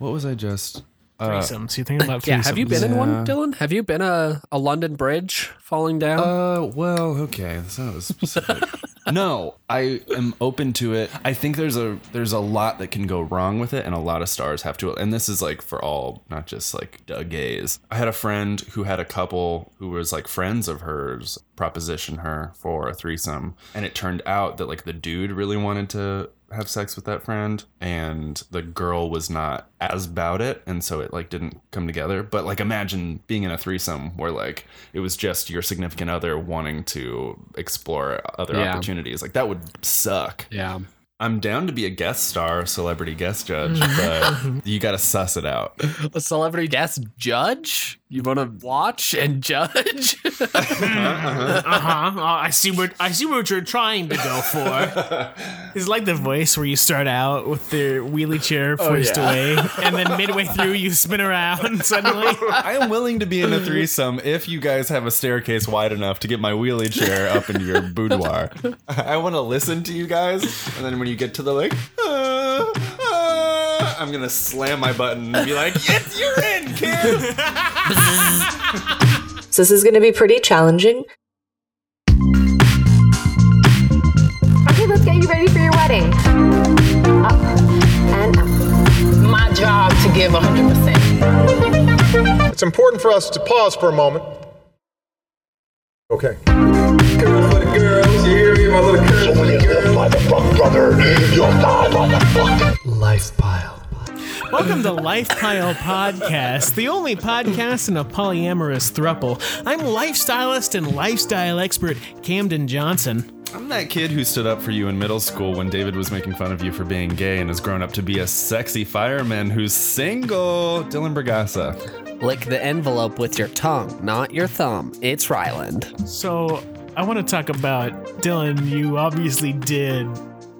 What was I just? Uh, Threesomes. You think about threesomes? Yeah, have you been in one, Yeah. Dylan? Have you been a, a London Bridge falling down? Uh, well, okay, that's not as specific. no, I am open to it. I think there's a there's a lot that can go wrong with it, and a lot of stars have to. And this is like for all, not just like uh, gays. I had a friend who had a couple who was like friends of hers proposition her for a threesome, and it turned out that like the dude really wanted to have sex with that friend and the girl was not as about it and so it like didn't come together but like imagine being in a threesome where like it was just your significant other wanting to explore other Yeah. opportunities like that would suck yeah. i'm down to be a guest star celebrity guest judge but you gotta suss it out A celebrity guest judge? You want to watch and judge? Uh huh. Oh, I see what I see what you're trying to go for. It's like the voice where you start out with the wheelie chair pushed yeah. away, and then midway through you spin around suddenly. I am willing to be in a threesome if you guys have a staircase wide enough to get my wheelie chair up into your boudoir. I want to listen to you guys, and then when you get to the like, uh, uh, I'm gonna slam my button and be like, "Yes, you're in, kid." So this is going to be pretty challenging. Okay, let's get you ready for your wedding. Up and up. my job to give 100%. It's important for us to pause for a moment. Okay. Girls for the girls, you hear me, my little girls for the girls. Life pile. Welcome to Life Pile Podcast, the only podcast in a polyamorous thruple. I'm lifestylist and lifestyle expert Camden Johnson. I'm that kid who stood up for you in middle school when David was making fun of you for being gay and has grown up to be a sexy fireman who's single. Dylan Bergasa. Lick the envelope with your tongue, not your thumb. It's Ryland. So I want to talk about Dylan. You obviously did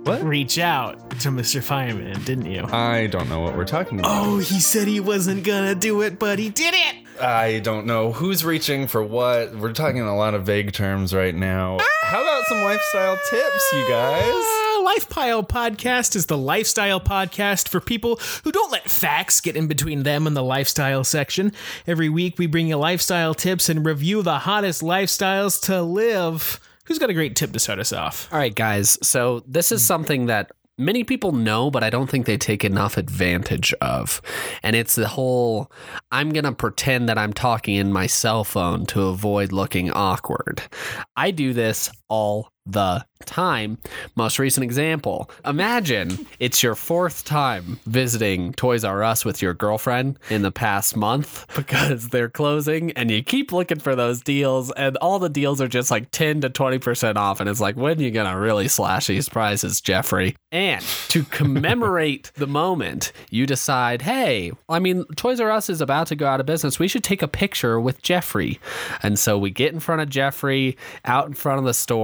What? reach out to Mr. Fireman, didn't you? I don't know what we're talking about. Oh, he said he wasn't gonna do it, but he did it. I don't know who's reaching for what. We're talking a lot of vague terms right now. How about some lifestyle tips, you guys? Uh, Life Pile Podcast is the lifestyle podcast for people who don't let facts get in between them and the lifestyle section. Every week, we bring you lifestyle tips and review the hottest lifestyles to live. Who's got a great tip to start us off? All right, guys. So this is something that many people know, but I don't think they take enough advantage of. And it's the whole I'm going to pretend that I'm talking in my cell phone to avoid looking awkward. I do this all the time. Most recent example imagine it's your fourth time visiting Toys R Us with your girlfriend in the past month because they're closing and you keep looking for those deals and all the deals are just like 10 to 20% off. And it's like, when are you going to really slash these prices, Geoffrey? And to commemorate the moment, you decide, hey, I mean, Toys R Us is about to go out of business. We should take a picture with Geoffrey. And so we get in front of Geoffrey out in front of the store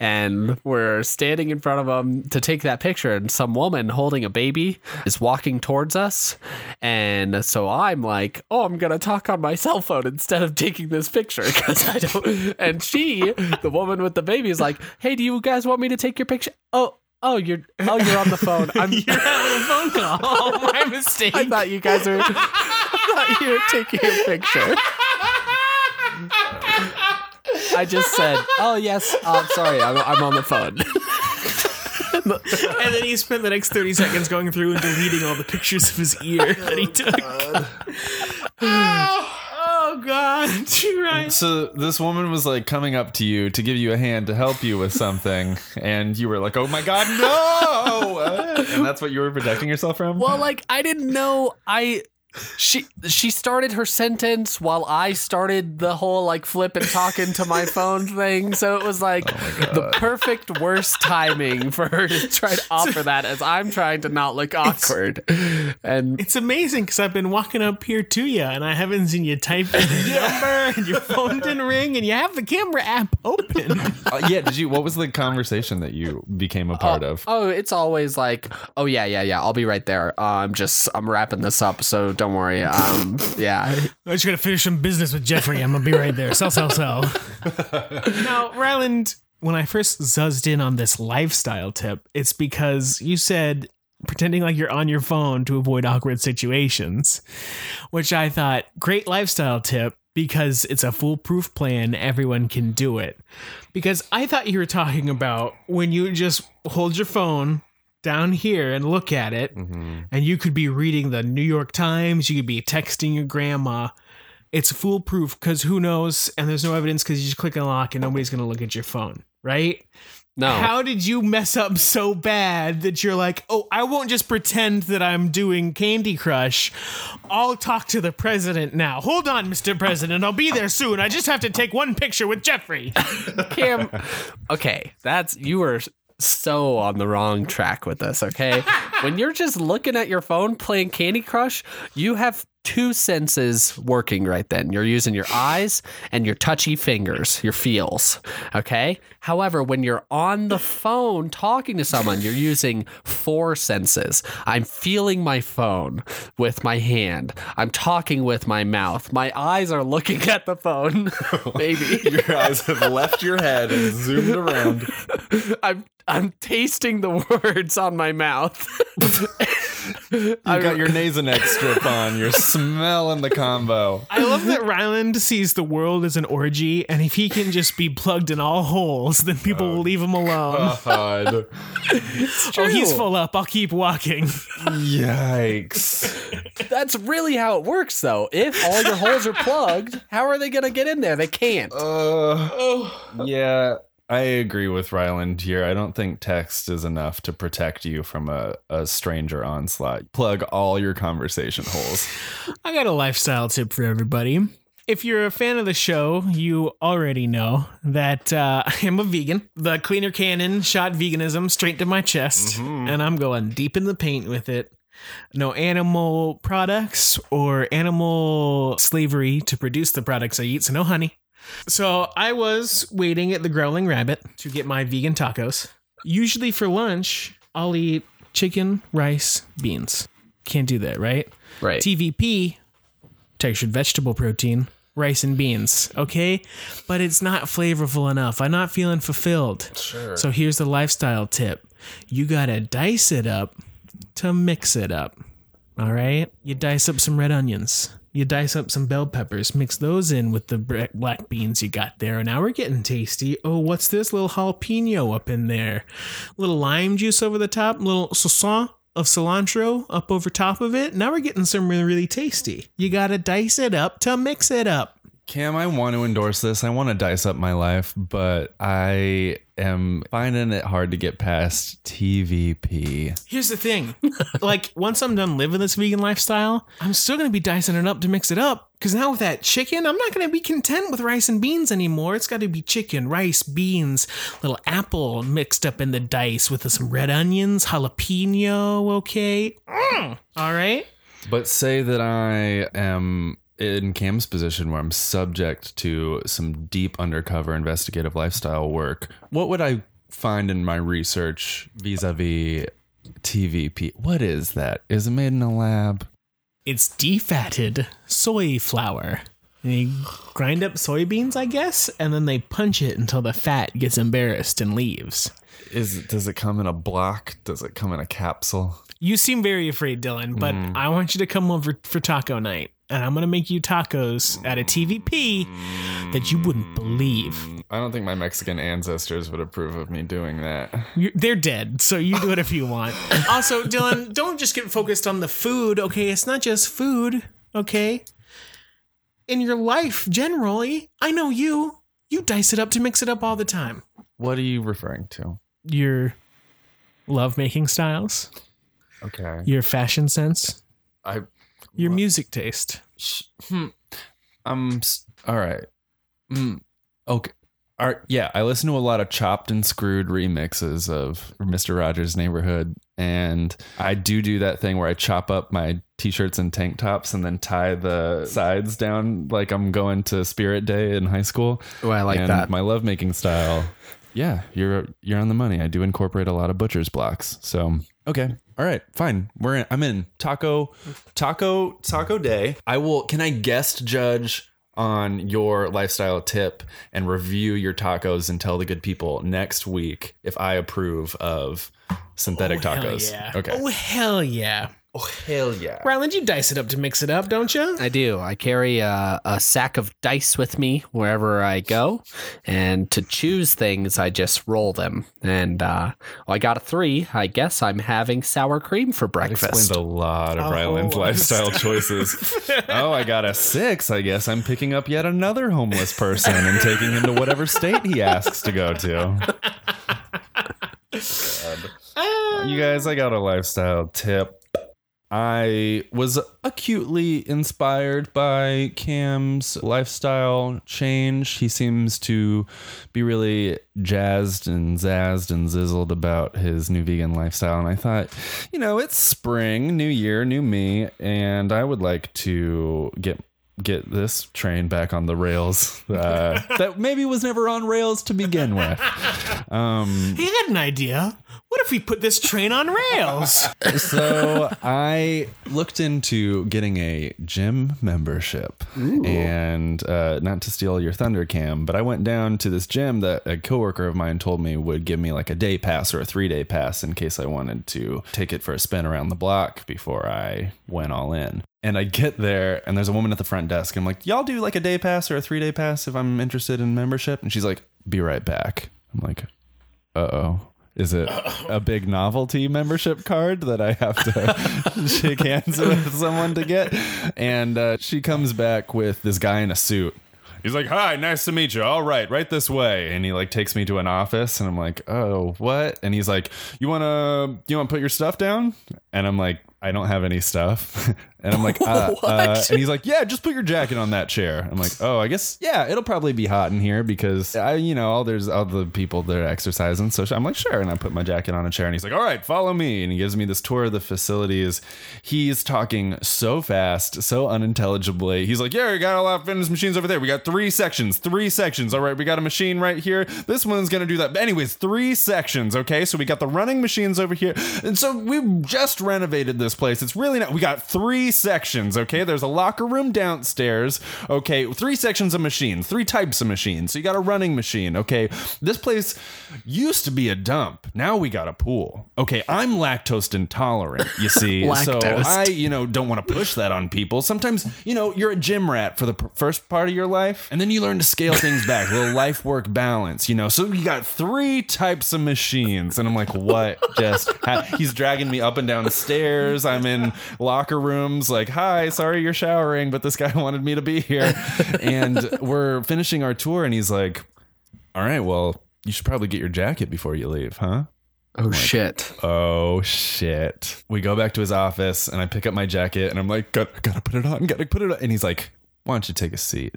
and mm-hmm. we're standing in front of them to take that picture. And some woman holding a baby is walking towards us. And so I'm like, oh, I'm going to talk on my cell phone instead of taking this picture because I don't. And she, the woman with the baby, is like, hey, do you guys want me to take your picture? Oh, Oh, you're oh you're on the phone. I'm You're having a phone call. Oh, my mistake. I thought you guys were I thought you were taking a picture. I just said, "Oh yes, oh, I'm sorry, I'm, I'm on the phone." and then he spent the next 30 seconds going through and deleting all the pictures of his ear oh, that he took. Oh, oh, God. You're right. So this woman was like coming up to you to give you a hand to help you with something, and you were like, "Oh my god, no!" and that's what you were protecting yourself from. well, like I didn't know I she she started her sentence while I started the whole like flip and talking to my phone thing. So it was like the perfect worst timing for her to try to offer that as I'm trying to not look awkward. And It's amazing because I've been walking up here to you and I haven't seen you type in the number and your phone didn't ring and you have the camera app open. Uh, yeah, did you? What was the conversation that you became a part of? Oh, it's always like, oh yeah, yeah, yeah. I'll be right there. Uh, I'm just, I'm wrapping this up, so don't worry. Um, yeah. I just gotta finish some business with Geoffrey. I'm gonna be right there. Sell, sell, sell. now, Ryland, when I first zuzzed in on this lifestyle tip, it's because you said pretending like you're on your phone to avoid awkward situations, which I thought great lifestyle tip because it's a foolproof plan. Everyone can do it. Because I thought you were talking about when you just hold your phone down here and look at it, mm-hmm. and you could be reading the New York Times, you could be texting your grandma. It's foolproof because who knows, and there's no evidence because you just click and lock and nobody's going to look at your phone, right? No. How did you mess up so bad that you're like, oh, I won't just pretend that I'm doing Candy Crush. I'll talk to the president now. Hold on, Mr. President. I'll be there soon. I just have to take one picture with Geoffrey. Cam. Okay, that's you were so on the wrong track with this. Okay, when you're just looking at your phone playing Candy Crush, you have two senses working right then. You're using your eyes and your touchy fingers, your feels. Okay. However, when you're on the phone talking to someone, you're using four senses. I'm feeling my phone with my hand. I'm talking with my mouth. My eyes are looking at the phone. Maybe Your eyes have left your head and zoomed around. I'm I'm tasting the words on my mouth. You got your Nasonex strip on. You're smelling the combo. I love that Ryland sees the world as an orgy, and if he can just be plugged in all holes, then people will leave him alone. God. oh, he's full up. I'll keep walking. Yikes. That's really how it works though. If all your holes are plugged, how are they going to get in there? They can't. Uh, yeah, I agree with Ryland here. I don't think text is enough to protect you from a, a stranger onslaught. Plug all your conversation holes. I got a lifestyle tip for everybody. If you're a fan of the show, you already know that uh, I am a vegan. The cleaner cannon shot veganism straight to my chest, and I'm going deep in the paint with it. No animal products or animal slavery to produce the products I eat, so no honey. So I was waiting at the Growling Rabbit to get my vegan tacos. Usually for lunch, I'll eat chicken, rice, beans. Can't do that, right? Right. TVP, textured vegetable protein, rice and beans, okay? But it's not flavorful enough. I'm not feeling fulfilled. Sure. So here's the lifestyle tip you gotta dice it up to mix it up, all right? You dice up some red onions. You dice up some bell peppers, mix those in with the black beans you got there. Now we're getting tasty. Oh, what's this? Little jalapeno up in there. Little lime juice over the top, little sauce of cilantro up over top of it. Now we're getting some really, really tasty. You gotta dice it up to mix it up. Cam, I want to endorse this. I want to dice up my life, but I am finding it hard to get past TVP. Here's the thing. like, once I'm done living this vegan lifestyle, I'm still gonna be dicing it up to mix it up. Cause now with that chicken, I'm not gonna be content with rice and beans anymore. It's gotta be chicken, rice, beans, little apple mixed up in the dice with some red onions, jalapeno, okay? Mm. All right. But say that I am in Cam's position where I'm subject to some deep undercover investigative lifestyle work. What would I find in my research vis a vis TVP? What is that? Is it made in a lab? It's defatted soy flour. They grind up soybeans, I guess, and then they punch it until the fat gets embarrassed and leaves. Is does it come in a block? Does it come in a capsule? You seem very afraid, Dylan, but mm. I want you to come over for taco night. And I'm going to make you tacos at a TVP that you wouldn't believe. I don't think my Mexican ancestors would approve of me doing that. You're, they're dead, so you do it if you want. also, Dylan, don't just get focused on the food, okay? It's not just food, okay? In your life, generally, I know you. You dice it up to mix it up all the time. What are you referring to? Your love making styles, Okay. your fashion sense, I your music taste. I'm s- all right. Mm, okay. All right. Yeah, I listen to a lot of chopped and screwed remixes of Mr. Rogers' Neighborhood, and I do do that thing where I chop up my t-shirts and tank tops and then tie the sides down like I'm going to Spirit Day in high school. Oh, I like And that. My lovemaking style. Yeah, you're you're on the money. I do incorporate a lot of butcher's blocks. So okay, all right, fine. We're in. I'm in taco, taco, taco day. I will. Can I guest judge on your lifestyle tip and review your tacos and tell the good people next week if I approve of synthetic oh, Hell tacos. yeah. Okay. Oh hell yeah. Oh, hell yeah. Ryland, you dice it up to mix it up, don't you? I do. I carry a, a sack of dice with me wherever I go, and to choose things, I just roll them. And uh, well, I got a three. I guess I'm having sour cream for breakfast. Explains a lot of Oh, Ryland's lifestyle choices. oh, I got a six. I guess I'm picking up yet another homeless person and taking him to whatever state he asks to go to. God. You guys, I got a lifestyle tip. I was acutely inspired by Cam's lifestyle change. He seems to be really jazzed and zazzed and zizzled about his new vegan lifestyle. And I thought, you know, it's spring, new year, new me, and I would like to get get this train back on the rails uh, that maybe was never on rails to begin with. Um, He had an idea. What if we put this train on rails? so I looked into getting a gym membership, and uh, not to steal your thunder, Cam, but I went down to this gym that a coworker of mine told me would give me like a day pass or a three day pass in case I wanted to take it for a spin around the block before I went all in. And I get there, and there's a woman at the front desk. I'm like, "Y'all do like a day pass or a three day pass if I'm interested in membership?" And she's like, "Be right back." I'm like, "Uh oh." Is it a big novelty membership card that I have to shake hands with someone to get? And uh, she comes back with this guy in a suit. He's like, "Hi, nice to meet you. All right, right this way." And he like takes me to an office, and I'm like, "Oh, what?" And he's like, "You wanna, you wanna put your stuff down?" And I'm like, "I don't have any stuff." and I'm like, uh, uh, and he's like, "Yeah, just put your jacket on that chair." I'm like, "Oh, I guess yeah, it'll probably be hot in here because I, you know, all there's all the people that are exercising." So I'm like, "Sure," and I put my jacket on a chair, and he's like, "All right, follow me," and he gives me this tour of the facilities. He's talking so fast, so unintelligibly. He's like, "Yeah, we got a lot of fitness machines over there. We got three sections, three sections. All right, we got a machine right here. This one's gonna do that. But anyways, three sections. Okay, so we got the running machines over here, and so we just renovated this place. It's really not. We got three sections. Okay, there's a locker room downstairs. Okay, three sections of machines, three types of machines. So you got a running machine. Okay, this place used to be a dump. Now we got a pool. Okay, I'm lactose intolerant. You see, so I, you know, don't want to push that on people. Sometimes, you know, you're a gym rat for the p- first part of your life, and then you learn to scale things back, little life work balance, you know. So you got three types of machines, and I'm like, what just? ha- He's dragging me up and down stairs. I'm in locker like, hi, sorry you're showering, but this guy wanted me to be here, and we're finishing our tour, and he's like, all right, well, you should probably get your jacket before you leave, huh? oh shit! Oh shit. We go back to his office and I pick up my jacket and I'm like, gotta, gotta put it on, gotta put it on. And he's like, why don't you take a seat?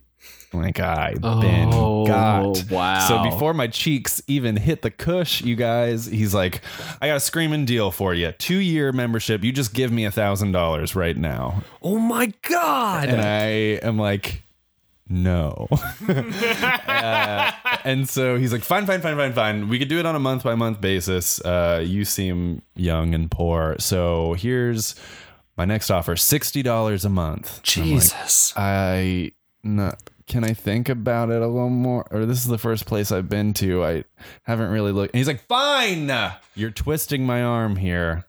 Like, been Oh, got. wow. So before my cheeks even hit the cush, you guys, he's like, I got a screaming deal for you. Two year membership. You just give me a thousand dollars right now. Oh my god! And I am like, no. Uh, and so he's like, fine, fine, fine, fine, fine. We could do it on a month by month basis. Uh, you seem young and poor. So here's my next offer $60 a month. I'm like, Jesus. I no, can I think about it a little more? Or this is the first place I've been to. I haven't really looked. And he's like, "Fine, you're twisting my arm here."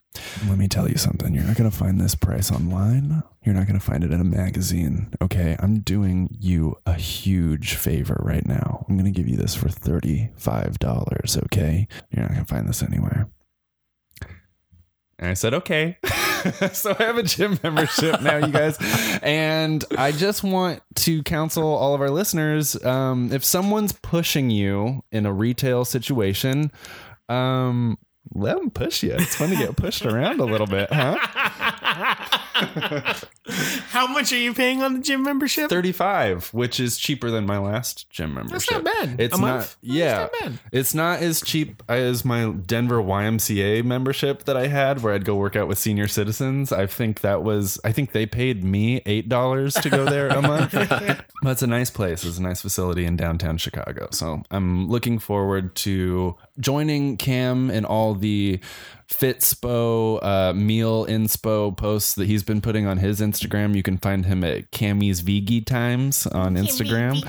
Let me tell you something. You're not going to find this price online. You're not going to find it in a magazine. Okay, I'm doing you a huge favor right now. I'm going to give you this for thirty-five dollars. Okay, you're not going to find this anywhere. And I said, okay. so I have a gym membership now, you guys. And I just want to counsel all of our listeners um, if someone's pushing you in a retail situation, um, let them push you. It's fun to get pushed around a little bit, huh? How much are you paying on the gym membership? 35 which is cheaper than my last gym membership not bad. it's A not month? Yeah not bad. it's not as cheap as my denver ymca membership that i had where i'd go work out with senior citizens i think that was i think they paid me eight dollars to go there a month but it's a nice place it's a nice facility in downtown chicago so i'm looking forward to joining cam and all the Fitspo uh, meal inspo posts that he's been been putting on his Instagram. You can find him at Cammy's Vigi Times on Instagram.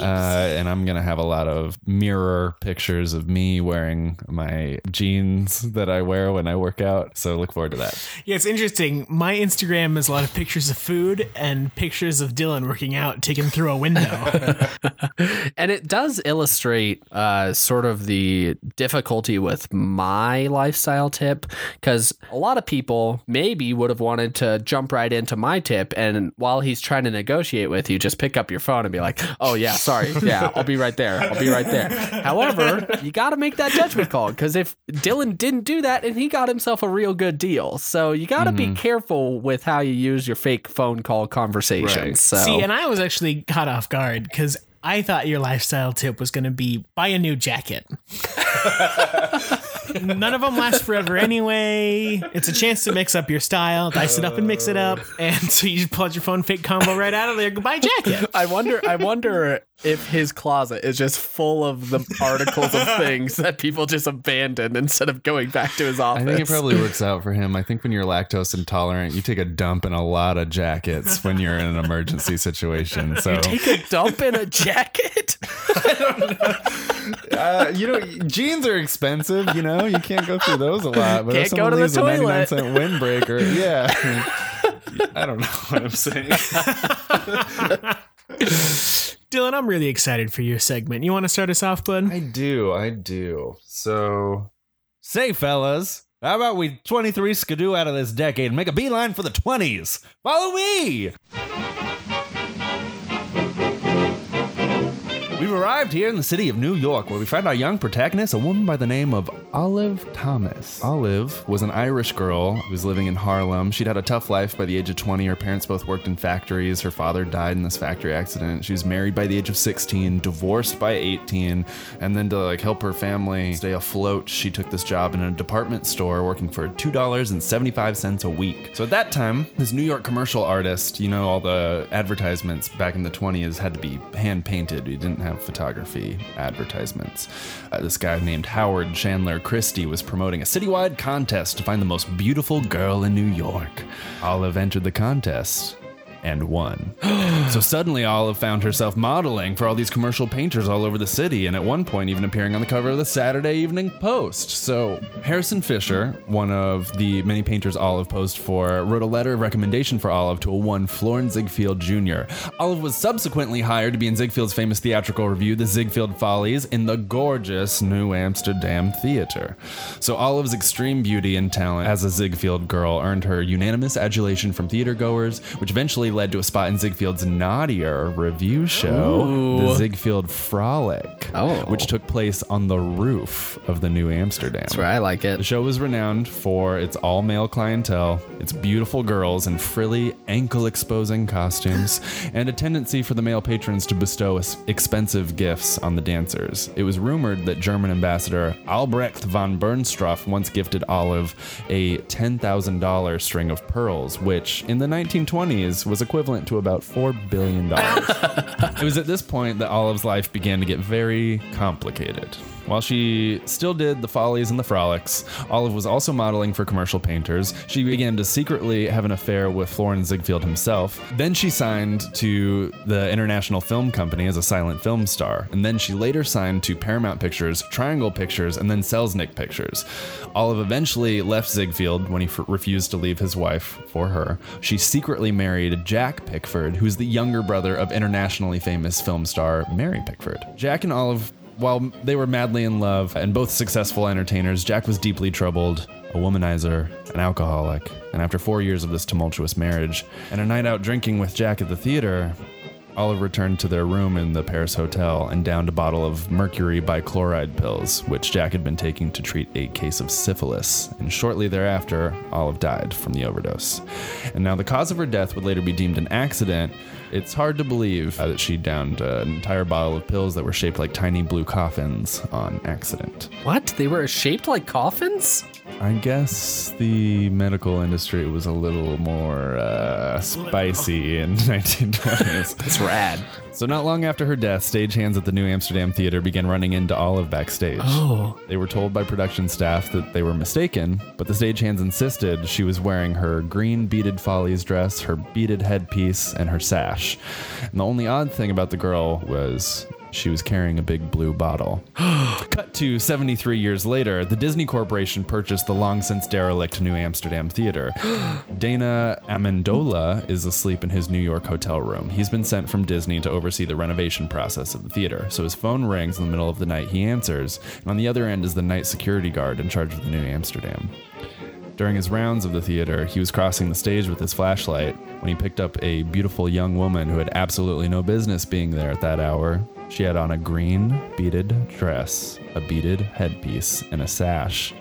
Uh, and I'm gonna have a lot of mirror pictures of me wearing my jeans that I wear when I work out. So look forward to that. Yeah, it's interesting. My Instagram is a lot of pictures of food and pictures of Dylan working out, taken through a window. and it does illustrate uh, sort of the difficulty with my lifestyle tip because a lot of people maybe would have wanted to jump right into my tip and while he's trying to negotiate with you just pick up your phone and be like oh yeah sorry. Yeah i'll be right there. I'll be right there. However you got to make that judgment call because if dylan didn't do that and he got himself a real good deal. So you got to be mm-hmm. careful with how you use your fake phone call conversations Right. so. See, and I was actually caught off guard because I thought your lifestyle tip was going to be buy a new jacket. None of them last forever anyway. It's a chance to mix up your style, dice it up and mix it up. Uh. And so you just pull out your phone fake combo right out of there. Goodbye, jacket. I wonder. I wonder if his closet is just full of the articles of things that people just abandoned instead of going back to his office. I think it probably works out for him. I think when you're lactose intolerant, you take a dump in a lot of jackets when you're in an emergency situation. So you take a dump in a jacket. uh, you know, jeans are expensive. You know, you can't go through those a lot. But Can't if someone go to the leaves a 99 toilet. cent windbreaker, yeah. I don't know what I'm saying. Dylan, I'm really excited for your segment. You want to start us off, bud? I do, I do. So, say, fellas, how about we 23 skidoo out of this decade and make a beeline for the 20s? Follow me! We've arrived here in the city of New York, where we find our young protagonist, a woman by the name of Olive Thomas. Olive was an Irish girl who was living in Harlem. She'd had a tough life by the age of 20. Her parents both worked in factories. Her father died in this factory accident. She was married by the age of 16, divorced by 18, and then to like help her family stay afloat, she took this job in a department store working for $2.75 a week. So at that time, this New York commercial artist, you know, all the advertisements back in the 20s had to be hand painted. We didn't have photography advertisements. Uh, this guy named Howard Chandler Christy was promoting a citywide contest to find the most beautiful girl in New York. Olive entered the contest and won. so suddenly Olive found herself modeling for all these commercial painters all over the city and at one point even appearing on the cover of the Saturday Evening Post. So Harrison Fisher, one of the many painters Olive posed for, wrote a letter of recommendation for Olive to a one Florence Ziegfeld Jr. Olive was subsequently hired to be in Ziegfeld's famous theatrical review, The Ziegfeld Follies, in the gorgeous New Amsterdam Theater. So Olive's extreme beauty and talent as a Ziegfeld girl earned her unanimous adulation from theatergoers, which eventually led to a spot in Ziegfeld's naughtier review show, The Ziegfeld Frolic, Oh. which took place on the roof of the New Amsterdam. That's where I like it. The show was renowned for its all male clientele, its beautiful girls in frilly, ankle exposing costumes, and a tendency for the male patrons to bestow expensive gifts on the dancers. It was rumored that German ambassador Albrecht von Bernstorff once gifted Olive a $10,000 string of pearls, which in the 1920s was equivalent to about $4 billion. It was at this point that Olive's life began to get very complicated. While she still did the follies and the frolics, Olive was also modeling for commercial painters. She began to secretly have an affair with Florence Ziegfeld himself. Then she signed to the International Film Company as a silent film star. And then she later signed to Paramount Pictures, Triangle Pictures, and then Selznick Pictures. Olive eventually left Ziegfeld when he f- refused to leave his wife for her. She secretly married Jack Pickford, who's the younger brother of internationally famous film star Mary Pickford. Jack and Olive while they were madly in love and both successful entertainers, Jack was deeply troubled, a womanizer, an alcoholic. And after four years of this tumultuous marriage and a night out drinking with Jack at the theater, Olive returned to their room in the Paris hotel and downed a bottle of mercury bichloride pills, which Jack had been taking to treat a case of syphilis. And shortly thereafter, Olive died from the overdose. And now the cause of her death would later be deemed an accident. It's hard to believe that she downed an entire bottle of pills that were shaped like tiny blue coffins on accident. What? They were shaped like coffins? I guess the medical industry was a little more uh, spicy in 1920s. It's rad. So not long after her death, stagehands at the New Amsterdam Theater began running into Olive backstage. Oh. They were told by production staff that they were mistaken, but the stagehands insisted she was wearing her green beaded follies dress, her beaded headpiece, and her sash. And the only odd thing about the girl was she was carrying a big blue bottle. Cut to 73 years later, the Disney Corporation purchased the long since derelict New Amsterdam Theater. Dana Amendola is asleep in his New York hotel room. He's been sent from Disney to oversee the renovation process of the theater. So his phone rings in the middle of the night. He answers, and on the other end is the night security guard in charge of the New Amsterdam. During his rounds of the theater, he was crossing the stage with his flashlight when he picked up a beautiful young woman who had absolutely no business being there at that hour. She had on a green beaded dress, a beaded headpiece, and a sash,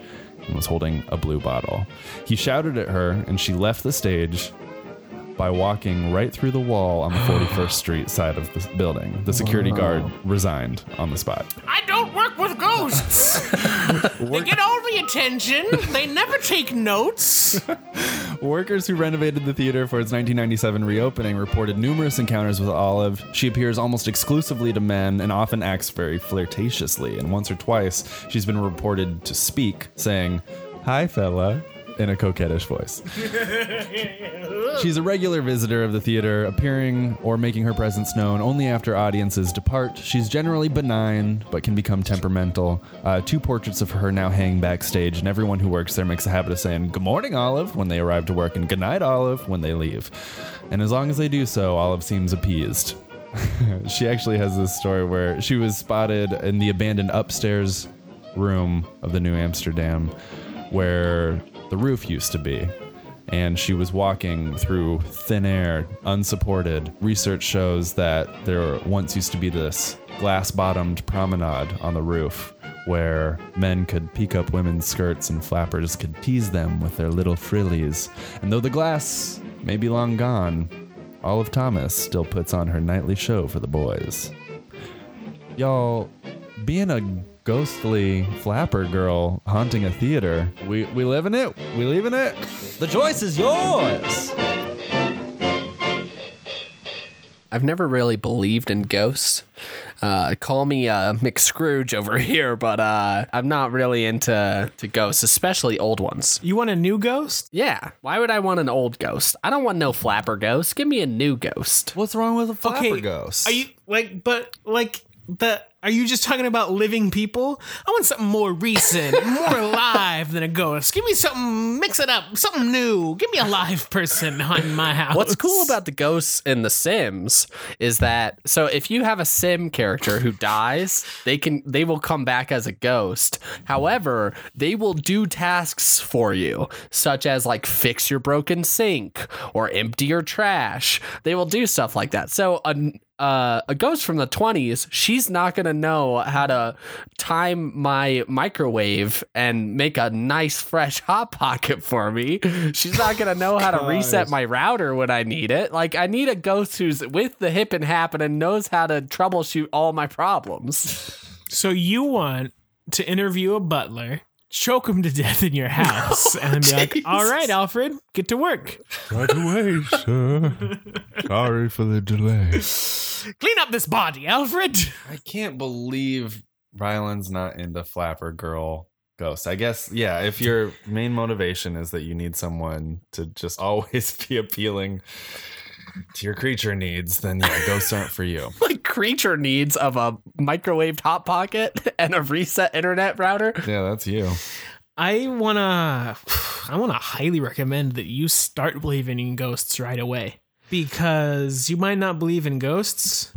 and was holding a blue bottle. He shouted at her, and she left the stage by walking right through the wall on the 41st Street side of the building. The security guard resigned on the spot. I don't work with ghosts. they get all the attention. They never take notes. Workers who renovated the theater for its 1997 reopening reported numerous encounters with Olive. She appears almost exclusively to men and often acts very flirtatiously. And once or twice, she's been reported to speak, saying, Hi, fella, in a coquettish voice. She's a regular visitor of the theater, appearing or making her presence known only after audiences depart. She's generally benign, but can become temperamental. Uh, two portraits of her now hang backstage, and everyone who works there makes a habit of saying, Good morning, Olive, when they arrive to work, and Good night, Olive, when they leave. And as long as they do so, Olive seems appeased. she actually has this story where she was spotted in the abandoned upstairs room of the New Amsterdam where the roof used to be. And she was walking through thin air, unsupported. Research shows that there once used to be this glass bottomed promenade on the roof where men could peek up women's skirts and flappers could tease them with their little frillies. And though the glass may be long gone, Olive Thomas still puts on her nightly show for the boys. Y'all, being a ghostly flapper girl haunting a theater, we, we live in it? We leave in it? The choice is yours! I've never really believed in ghosts. Uh, call me uh, McScrooge over here, but uh, I'm not really into to ghosts, especially old ones. You want a new ghost? Yeah, why would I want an old ghost? I don't want no flapper ghost. Give me a new ghost. What's wrong with a flapper Okay, ghost? Are you like, but like the? Are you just talking about living people? I want something more recent, more alive than a ghost. Give me something, mix it up, something new. Give me a live person in my house. What's cool about the ghosts in The Sims is that so if you have a Sim character who dies, they can they will come back as a ghost. However, they will do tasks for you, such as like fix your broken sink or empty your trash. They will do stuff like that. So a uh, a ghost from the 20s, she's not going to know how to time my microwave and make a nice fresh hot pocket for me. She's not going to know how to reset my router when I need it. Like I need a ghost who's with the hip and happen and knows how to troubleshoot all my problems. So you want to interview a butler, choke him to death in your house, and then be like, "All right, Alfred, get to work. Right away, sir. Sorry for the delay. Clean up this body, Alfred." I can't believe Ryland's not into flapper girl ghost. I guess, yeah, if your main motivation is that you need someone to just always be appealing to your creature needs, then yeah, ghosts aren't for you. like creature needs of a microwaved hot pocket and a reset internet router. Yeah, that's you. I wanna, I wanna highly recommend that you start believing in ghosts right away because you might not believe in ghosts,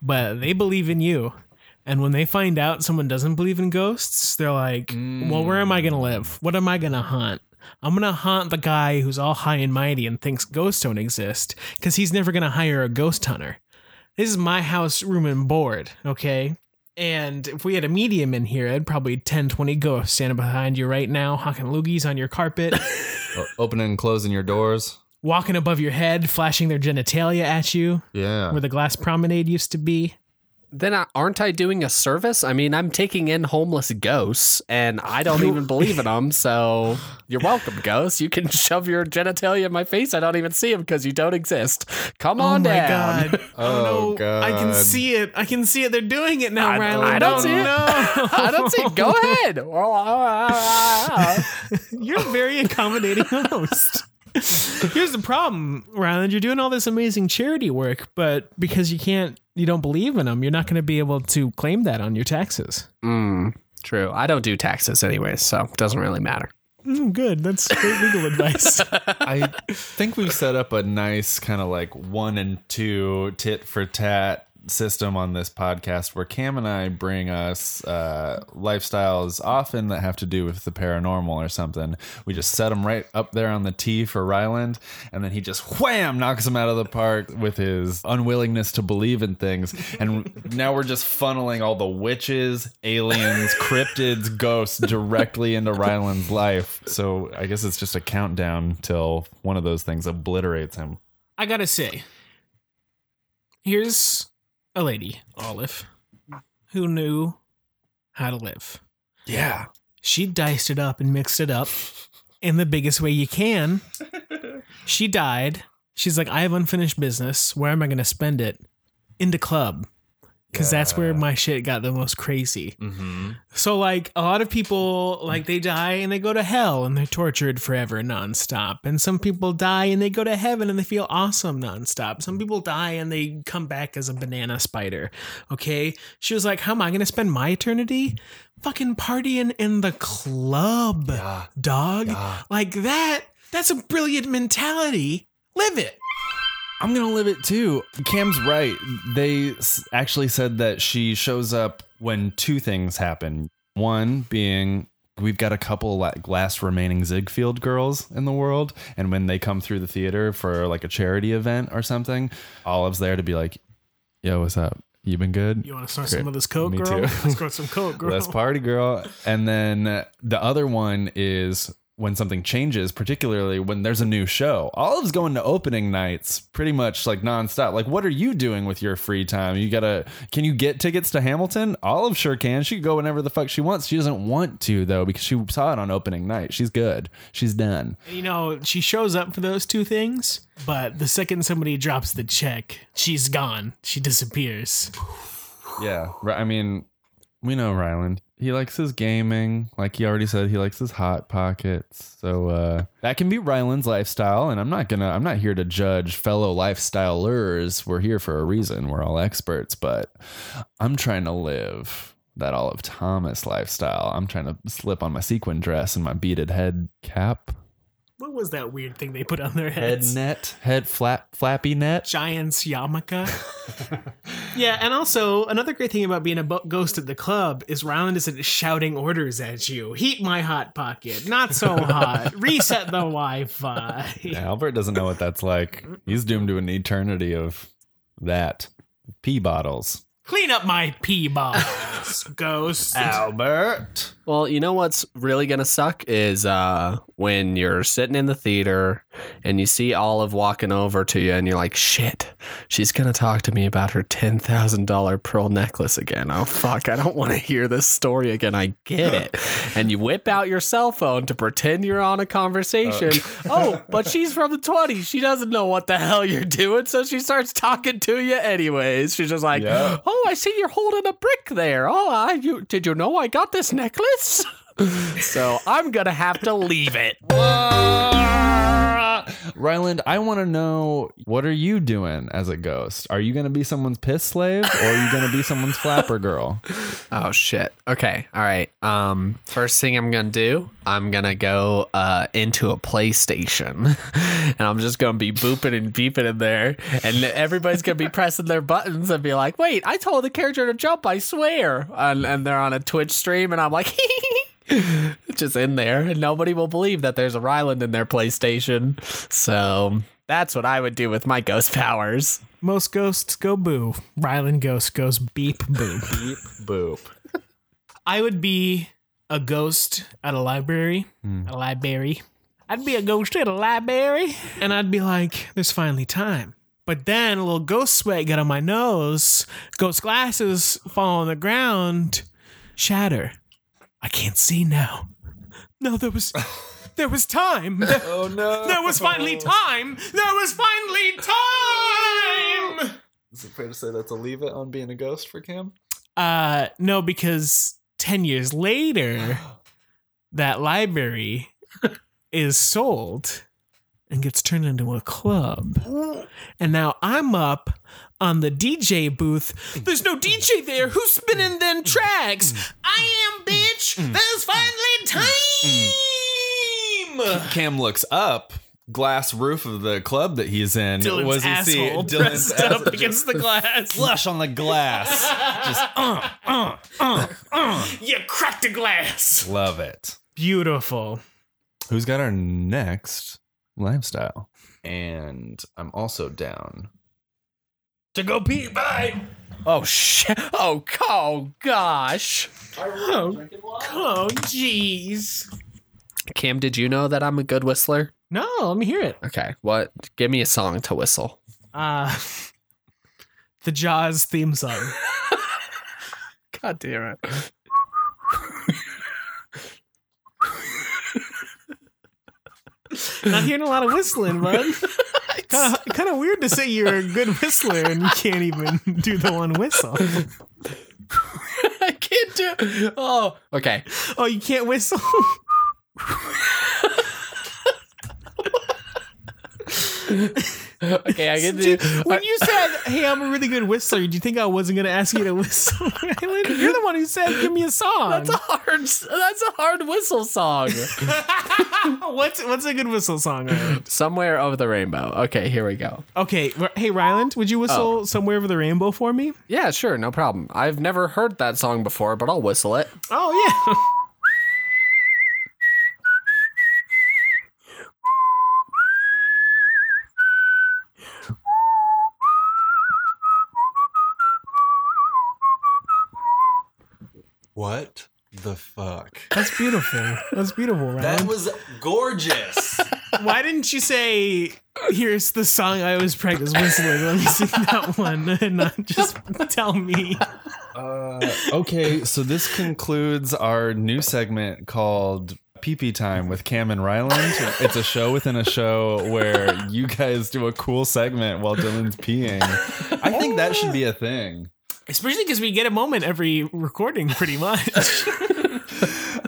but they believe in you. And when they find out someone doesn't believe in ghosts, they're like, "Well, where am I gonna live? What am I gonna haunt?" I'm gonna haunt the guy who's all high and mighty and thinks ghosts don't exist because he's never gonna hire a ghost hunter. This is my house, room, and board, okay? And if we had a medium in here, I'd probably 10, 20 ghosts standing behind you right now, hawking loogies on your carpet, Opening and closing your doors. walking above your head, flashing their genitalia at you Yeah. where the glass promenade used to be. Then I- aren't I doing a service? I mean, I'm taking in homeless ghosts, and I don't even believe in them. So you're welcome, ghosts. You can shove your genitalia in my face. I don't even see them because you don't exist. Come Oh on my down. god! Oh, no. God. I can oh, see it. I can see it. They're doing it now, I- Ryland. I don't Oh, see it. No. I don't see. it. Go ahead. Uh, uh, uh. You're a very accommodating host. Here's the problem, Ryland. You're doing all this amazing charity work, but because you can't, you don't believe in them, you're not going to be able to claim that on your taxes. Mm, true. I don't do taxes anyways, so it doesn't really matter. Mm, good. That's great legal advice. I think we've set up a nice kind of like one and two tit for tat system on this podcast where Cam and I bring us uh, lifestyles often that have to do with the paranormal or something. We just set them right up there on the tee for Ryland, and then he just wham knocks him out of the park with his unwillingness to believe in things. And now we're just funneling all the witches, aliens, cryptids, ghosts directly into Ryland's life. So I guess it's just a countdown till one of those things obliterates him. I gotta say, here's a lady, Olive, who knew how to live. Yeah. She diced it up and mixed it up in the biggest way you can. She died. She's like, I have unfinished business. Where am I going to spend it? In the club. Because that's where my shit got the most crazy. Mm-hmm. So, like, a lot of people, like, they die and they go to hell and they're tortured forever nonstop. And some people die and they go to heaven and they feel awesome nonstop. Some people die and they come back as a banana spider. Okay. She was like, How am I going to spend my eternity? Fucking partying in the club, dog. Like that. That's a brilliant mentality. Live it. I'm gonna live it too. Cam's right. They actually said that she shows up when two things happen. One being we've got a couple like last remaining Ziegfeld girls in the world, and when they come through the theater for like a charity event or something, Olive's there to be like, "Yo, what's up? You been good? You want to start Great. some of this coke, Me girl? too. Let's go some coke, girl. Let's party, girl. And then the other one is when something changes, particularly when there's a new show. Olive's going to opening nights pretty much like nonstop. Like, what are you doing with your free time? You gotta, can you get tickets to Hamilton? Olive sure can. She can go whenever the fuck she wants. She doesn't want to though because she saw it on opening night. She's good. She's done. You know, she shows up for those two things, but the second somebody drops the check, she's gone. She disappears. Yeah. Right. I mean, we know Ryland. He likes his gaming. Like he already said, he likes his hot pockets. So uh that can be Ryland's lifestyle. And I'm not gonna I'm not here to judge fellow lifestylers. We're here for a reason. We're all experts, but I'm trying to live that Olive Thomas lifestyle. I'm trying to slip on my sequin dress and my beaded head cap. What was that weird thing they put on their heads? Head heads? net. Head flap flappy net. Giant's yarmulke. yeah, and also another great thing about being a bo- ghost at the club is Ryland isn't shouting orders at you. Heat my hot pocket. Not so hot. Reset the Wi-Fi. Yeah, Albert doesn't know what that's like. He's doomed to an eternity of that. Pee bottles. Clean up my pee bottles, ghost. Albert. Well, you know what's really gonna suck is uh, when you're sitting in the theater and you see Olive walking over to you, and you're like, "Shit, she's gonna talk to me about her ten thousand dollar pearl necklace again." Oh fuck, I don't want to hear this story again. I get it. And you whip out your cell phone to pretend you're on a conversation. oh, but she's from the twenties. She doesn't know what the hell you're doing, so she starts talking to you anyways. She's just like, Yeah. "Oh, I see you're holding a brick there. Oh, I, you did you know I got this necklace?" so I'm gonna have to leave it. Ryland, I want to know what are you doing as a ghost? Are you going to be someone's piss slave or are you going to be someone's flapper girl? Oh shit. Okay. All right. Um first thing I'm going to do, I'm going to go uh into a PlayStation. and I'm just going to be booping and beeping in there and everybody's going to be pressing their buttons and be like, "Wait, I told the character to jump, I swear." And and they're on a Twitch stream and I'm like, just in there and nobody will believe that there's a Ryland in their PlayStation. So that's what I would do with my ghost powers. Most ghosts go boo. Ryland ghost goes beep boop. Beep boop. I would be a ghost at a library. Hmm. A library. I'd be a ghost at a library. And I'd be like, there's finally time. But then a little ghost sweat got on my nose. Ghost glasses fall on the ground. Shatter. I can't see now. No, there was there was time. There, Oh no. there was finally time. There was finally time. Is it fair to say that's a leave it on being a ghost for Cam? Uh no, because ten years later, that library is sold and gets turned into a club. And now I'm up on the DJ booth. There's no DJ there. Who's spinning them tracks? I am, bitch. There's finally time. Cam looks up. Glass roof of the club that he's in. Dylan's was he see asshole Dylan's pressed up against the glass. flush on the glass. Just uh, uh, uh, uh. You cracked the glass. Love it. Beautiful. Who's got our next lifestyle? And I'm also down to go pee. Bye. Oh shit! Oh, oh gosh. Oh, oh, jeez. Cam, did you know that I'm a good whistler? No, let me hear it. Okay, what? Give me a song to whistle. Uh, the Jaws theme song. God damn it! Not hearing a lot of whistling, bud. Kind of, kind of weird to say you're a good whistler and you can't even do the one whistle. I can't do. Oh, okay. Oh, you can't whistle. Okay, I can do. when you said, "Hey, I'm a really good whistler," do you think I wasn't going to ask you to whistle? You're the one who said, "Give me a song." That's a hard. That's a hard whistle song. what's what's a good whistle song? Ryland? Somewhere over the rainbow. Okay, here we go. Okay, hey Ryland, would you whistle oh. "Somewhere Over the Rainbow" for me? Yeah, sure, no problem. I've never heard that song before, but I'll whistle it. Oh yeah. What the fuck? That's beautiful. That's beautiful, Ryland. That was gorgeous. Why didn't you say, "Here's the song I always practice whistling"? Let me sing that one, and not just tell me. Uh, okay, so this concludes our new segment called PP Time with Cam and Ryland. It's a show within a show where you guys do a cool segment while Dylan's peeing. I think that should be a thing. Especially because we get a moment every recording, pretty much.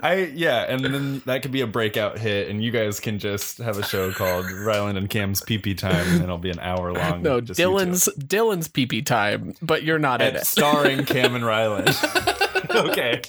I yeah, and then that could be a breakout hit, and you guys can just have a show called Ryland and Cam's PP Time, and it'll be an hour long. No, just you two. Dylan's Dylan's pee pee time, but you're not in it. starring Cam and Ryland. okay.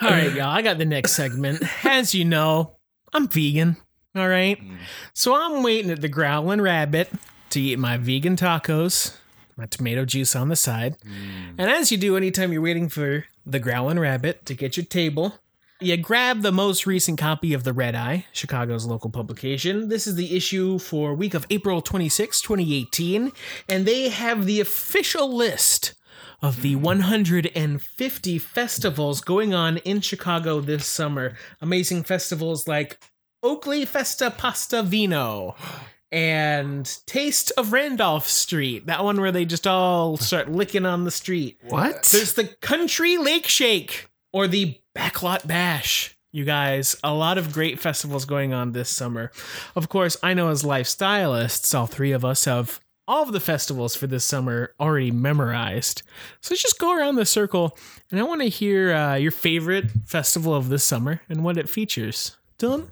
All right, y'all. I got the next segment. As you know, I'm vegan. All right. Mm. So I'm waiting at the growling Rabbit to eat my vegan tacos, my tomato juice on the side. Mm. And as you do anytime you're waiting for the Growlin' Rabbit to get your table, you grab the most recent copy of the Red Eye, Chicago's local publication. This is the issue for week of April 26, 2018, and they have the official list of the mm. 150 festivals going on in Chicago this summer. Amazing festivals like Oakley Festa Pasta Vino and Taste of Randolph Street, that one where they just all start licking on the street. What? There's the Country Lake Shake or the Backlot Bash. You guys, a lot of great festivals going on this summer. Of course, I know as lifestylists, all three of us have all of the festivals for this summer already memorized. So let's just go around the circle and I want to hear uh, your favorite festival of this summer and what it features. Dylan,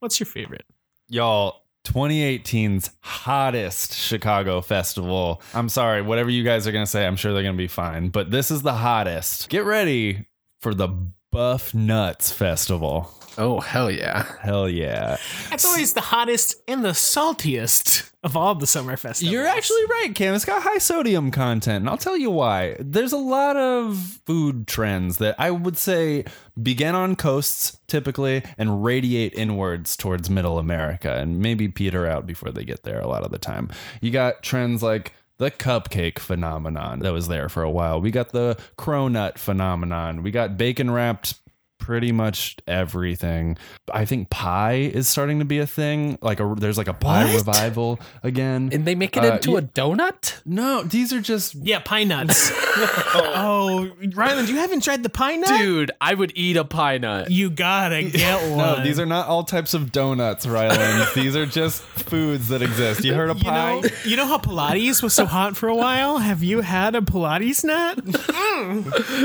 what's your favorite? y'all 2018's hottest chicago festival. I'm sorry whatever you guys are gonna say i'm sure they're gonna be fine but this is the hottest. Get ready for the buff nuts festival. Oh hell yeah! hell yeah. That's always the hottest and the saltiest of all the summer festivals. you're actually right cam. It's got high sodium content and i'll tell you why. There's a lot of food trends that i would say begin on coasts typically and radiate inwards towards middle america and maybe peter out before they get there a lot of the time. You got trends like the cupcake phenomenon that was there for a while. We got the cronut phenomenon. We got bacon wrapped pretty much everything. I think pie is starting to be a thing. Like a there's like a pie What? revival again. And they make it Uh, into yeah. a donut? no, these are just Yeah, pine nuts. oh, Ryland, you haven't tried the pine nut? Dude, I would eat a pie nut. You gotta get one. no. These are not all types of donuts, Ryland. these are just foods that exist. You heard of You pie? know, you know how Pilates was so hot for a while? Have you had a Pilates nut?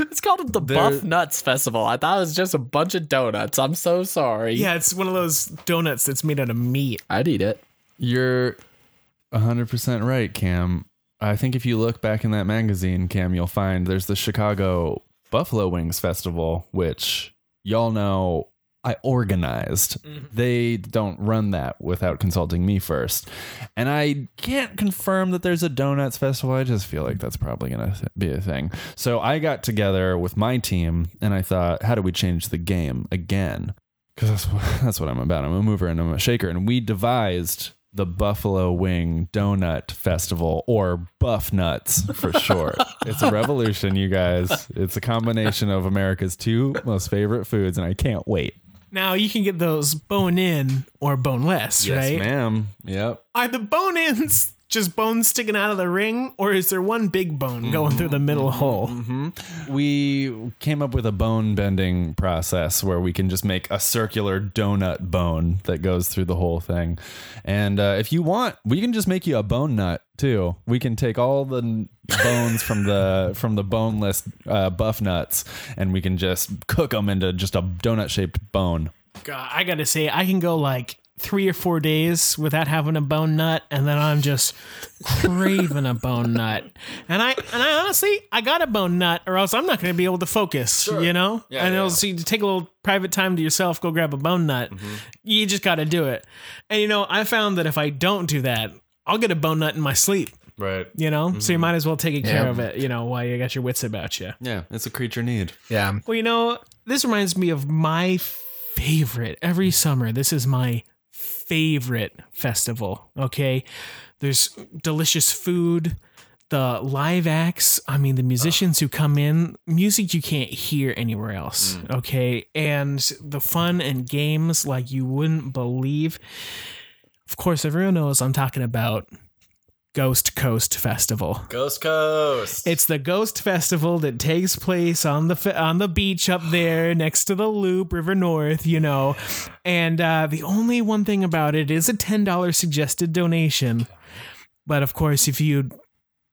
It's called the Buff Nuts Festival. I thought it was just a bunch of donuts. I'm so sorry. Yeah, it's one of those donuts that's made out of meat. I'd eat it. You're 100% right, Cam. I think if you look back in that magazine, Cam, you'll find there's the Chicago Buffalo Wings Festival, which y'all know I organized. Mm-hmm. They don't run that without consulting me first. And I can't confirm that there's a donuts festival. I just feel like that's probably going to be a thing. So I got together with my team and I thought, how do we change the game again? because that's what, that's what I'm about. I'm a mover and I'm a shaker. And we devised the Buffalo Wing Donut Festival, or Buff Nuts for short. it's a revolution, you guys. It's a combination of America's two most favorite foods, and I can't wait. Now you can get those bone in or boneless, right? Yes, ma'am. Yep. Are the bone ins just bones sticking out of the ring, or is there one big bone going through the middle hole? We came up with a bone bending process where we can just make a circular donut bone that goes through the whole thing. And uh, if you want, we can just make you a bone nut too. We can take all the bones from the from the boneless uh, buff nuts, and we can just cook them into just a donut shaped bone. God, I gotta say, I can go like three or four days without having a bone nut, and then I'm just craving a bone nut. And I and I honestly, I got a bone nut, or else I'm not gonna be able to focus. You know, Yeah, and yeah, it'll see to take a little private time to yourself, go grab a bone nut. Mm-hmm. You just got to do it. And you know, I found that if I don't do that, I'll get a bone nut in my sleep. Right. You know, so you mm-hmm. might as well take care Yeah. of it. You know, while you got your wits about you. Yeah, it's a creature need. Yeah. Well, you know, this reminds me of my favorite every summer. This is my favorite festival. Okay. There's delicious food, the live acts. I mean, the musicians who come in, music you can't hear anywhere else. Mm. Okay. And the fun and games like you wouldn't believe. Of course, everyone knows I'm talking about Ghost Coast Festival. Ghost Coast. It's the Ghost Festival that takes place on the fi- on the beach up there next to the Loop River North, you know. And uh, the only one thing about it is a ten dollars suggested donation. But of course, if you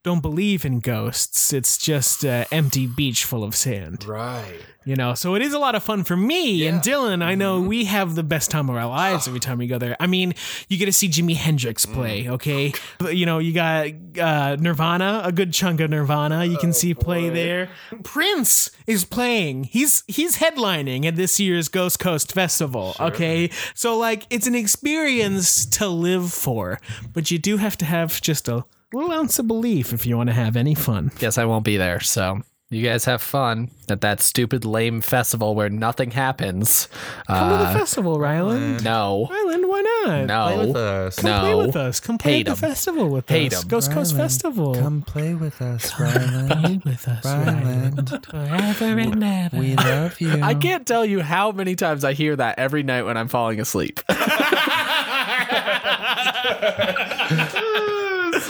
don't believe in ghosts, it's just an empty beach full of sand. right. You know, so it is a lot of fun for me and Dylan. I know we have the best time of our lives every time we go there. I mean, you get to see Jimi Hendrix play, okay? You know, you got uh, Nirvana, a good chunk of Nirvana. You can see play there. Prince is playing. He's he's headlining at this year's Ghost Coast Festival, okay? So like it's an experience to live for, but you do have to have just a little ounce of belief if you want to have any fun. Guess I won't be there. So you guys have fun at that stupid lame festival where nothing happens. Come to the Uh, festival, Ryland. no. Ryland, why not? No. Play with us. Come play with us. Come play Hate at the 'em. festival with Hate us. 'em. Ghost Coast Festival. Come play with us, Ryland. play with us, Ryland. Forever and ever. We love you. I can't tell you how many times I hear that every night when I'm falling asleep.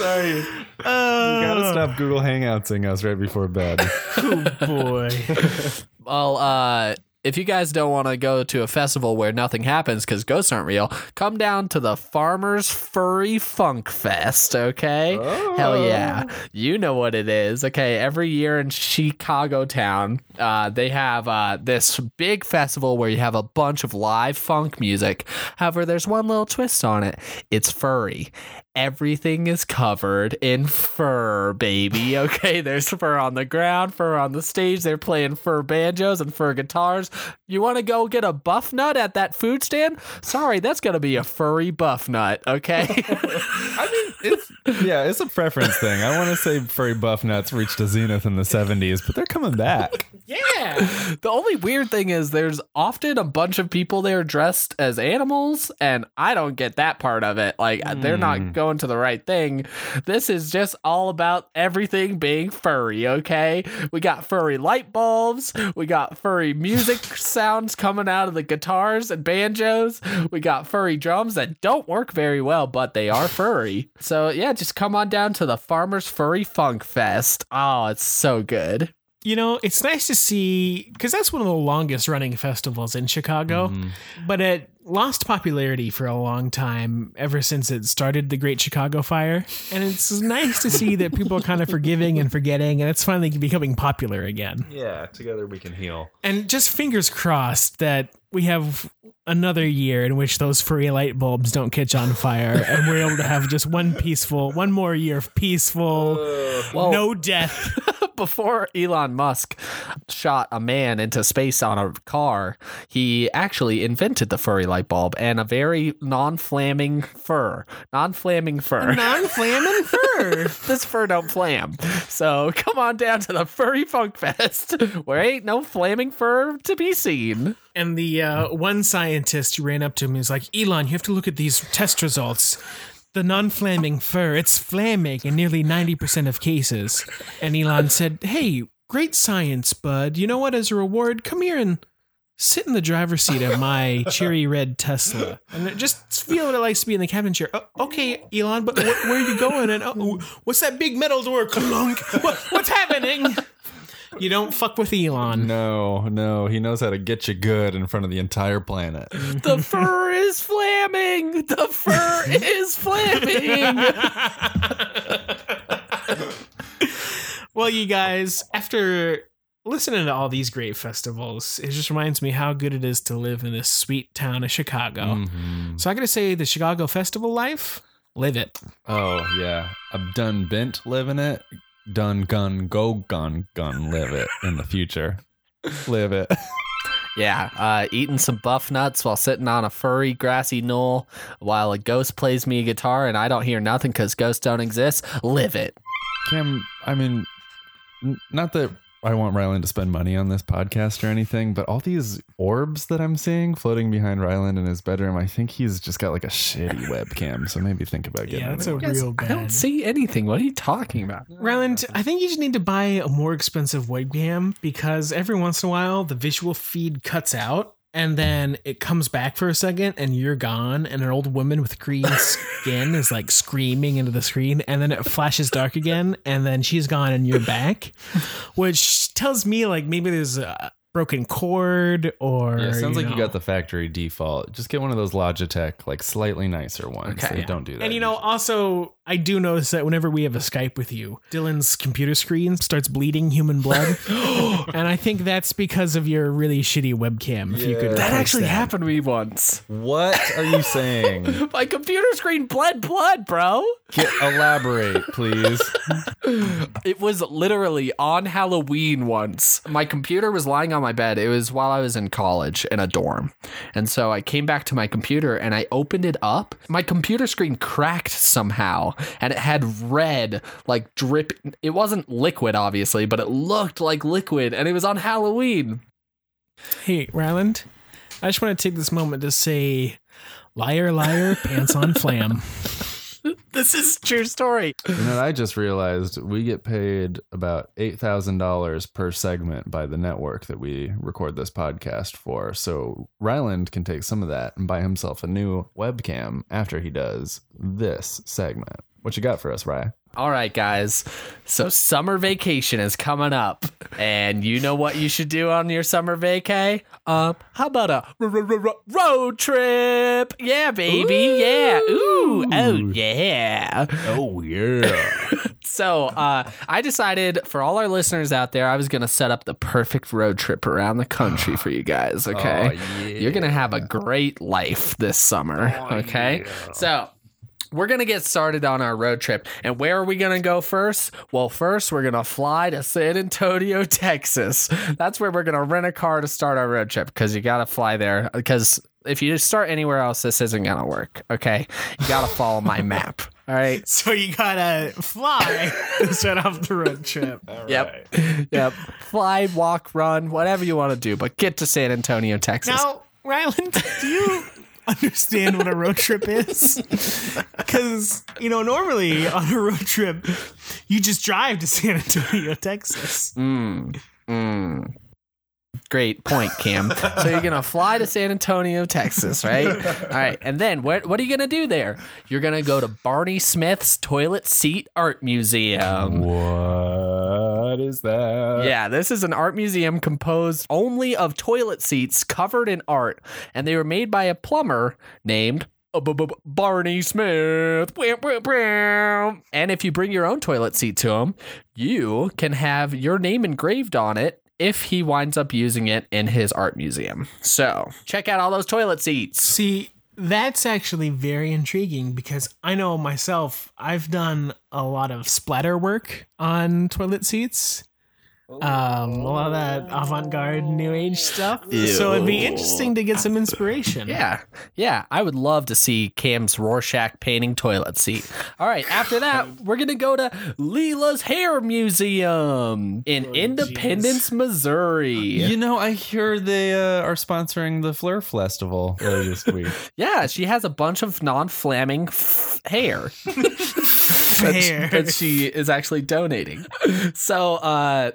Sorry. you gotta stop Google Hangoutsing us right before bed. Oh boy. Well, uh, if you guys don't want to go to a festival where nothing happens because ghosts aren't real, come down to the Farmers Furry Funk Fest, okay? Hell yeah. You know what it is. Okay, every year in Chicago town, uh, they have uh, this big festival where you have a bunch of live funk music. However, there's one little twist on it it's furry. Everything is covered in fur, baby. Okay, there's fur on the ground, fur on the stage. They're playing fur banjos and fur guitars. You want to go get a buff nut at that food stand? Sorry, that's going to be a furry buff nut, okay? I mean, it's yeah, it's a preference thing. I want to say furry buff nuts reached a zenith in the '70s, but they're coming back. Yeah. The only weird thing is there's often a bunch of people there dressed as animals, and I don't get that part of it. Like uh, they're not hmm. going to the right thing. This is just all about everything being furry, okay? We got furry light bulbs, we got furry music sounds coming out of the guitars and banjos, we got furry drums that don't work very well, but they are furry. So yeah, just come on down to the Farmers Furry Funk Fest. Oh, it's so good. You know, it's nice to see because that's one of the longest running festivals in Chicago, mm-hmm. but it lost popularity for a long time ever since it started the Great Chicago Fire. And it's nice to see that people are kind of forgiving and forgetting, and it's finally becoming popular again. Yeah, together we can heal. And just fingers crossed that we have another year in which those furry light bulbs don't catch on fire and we're able to have just one peaceful, one more year of peaceful, no death. before Elon Musk shot a man into space on a car, he actually invented the furry light bulb and a very non-flamming fur. Non-flamming fur. Non flamming fur. this fur don't flam. So come on down to the Furry Funk Fest, where ain't no flaming fur to be seen. And the uh, one scientist ran up to him and was like, Elon, you have to look at these test results. The non flaming fur, it's flamming in nearly 90% of cases. And Elon said, Hey, great science, bud. You know what? As a reward, come here and sit in the driver's seat of my cherry red Tesla and just feel what it likes to be in the cabin chair. "Oh, okay, Elon, but wh- where are you going? And oh, what's that big metal door? Clunk. What, what's happening? You don't fuck with Elon. No, no, he knows how to get you good in front of the entire planet. The fur is flamming. The fur is flamming. Well, you guys, after listening to all these great festivals, it just reminds me how good it is to live in this sweet town of Chicago. Mm-hmm. So I gotta say, the Chicago festival life, live it. Oh yeah, I've done bent living it, done gun go gun gun live it in the future. Live it. Yeah, uh, eating some buff nuts while sitting on a furry grassy knoll while a ghost plays me a guitar and I don't hear nothing because ghosts don't exist. Live it. Cam, I mean, n- not that I want Ryland to spend money on this podcast or anything, but all these orbs that I'm seeing floating behind Ryland in his bedroom, I think he's just got like a shitty webcam. So maybe think about getting Yeah, that's rid a of it. real I don't see anything. What are you talking about? Ryland, I think you just need to buy a more expensive webcam because every once in a while the visual feed cuts out and then it comes back for a second and you're gone and an old woman with green skin is like screaming into the screen and then it flashes dark again and then she's gone and you're back which tells me like maybe there's a broken cord or Yeah, it sounds like know. you got the factory default. Just get one of those Logitech, like slightly nicer ones. Okay. They don't do that. And you know, also, I do notice that whenever we have a Skype with you, Dylan's computer screen starts bleeding human blood, and I think that's because of your really shitty webcam. If you could, That actually that. happened to me once. what are you saying? My computer screen bled blood, bro. Get, elaborate, please. It was literally on Halloween once. My computer was lying on my bed. It was while I was in college in a dorm. And so I came back to my computer and I opened it up. My computer screen cracked somehow and it had red, like drip. It wasn't liquid, obviously, but it looked like liquid and it was on Halloween. Hey, Ryland, I just want to take this moment to say, liar, liar, pants on flam. This is true story. Know, I just realized we get paid about eight thousand dollars per segment by the network that we record this podcast for. So Ryland can take some of that and buy himself a new webcam after he does this segment. What you got for us, Rye? All right, guys. So summer vacation is coming up, and you know what you should do on your summer vacay? Um, how about a r- r- r- road trip? Yeah, baby. Yeah. Ooh. Oh, yeah. Oh yeah. So, uh, I decided for all our listeners out there, I was gonna set up the perfect road trip around the country for you guys. Okay, Oh, yeah. you're gonna have a great life this summer. okay, so. We're going to get started on our road trip. And where are we going to go first? Well, first, we're going to fly to San Antonio, Texas. That's where we're going to rent a car to start our road trip because you got to fly there because if you just start anywhere else, this isn't gonna work. Okay, you gotta follow my map. All right. So you gotta fly to start off the road trip. Yep. Yep. Fly, walk, run, whatever you want to do, but get to San Antonio, Texas. Now, Ryland, do you understand what a road trip is? Because, you know, normally on a road trip, you just drive to San Antonio, Texas. Mm, mm. Great point, Cam. so you're gonna fly to San Antonio, Texas, right? All right, and then what? What are you gonna do there? You're gonna go to Barney Smith's Toilet Seat Art Museum. What is that? Yeah, this is an art museum composed only of toilet seats covered in art, and they were made by a plumber named uh, Barney Smith. And if you bring your own toilet seat to him, you can have your name engraved on it if he winds up using it in his art museum. So check out all those toilet seats. See, that's actually very intriguing because I know myself, I've done a lot of splatter work on toilet seats. Um, a lot of that avant-garde new age stuff. So it'd be interesting to get some inspiration. Yeah, yeah. I would love to see Cam's Rorschach painting toilet seat. All right, after that, we're gonna go to Leila's Hair Museum in Independence, Missouri. You know, I hear they uh, are sponsoring the Fleur Festival early this week. Yeah, she has a bunch of non-flamming f- hair Fair. that she is actually donating. So, uh,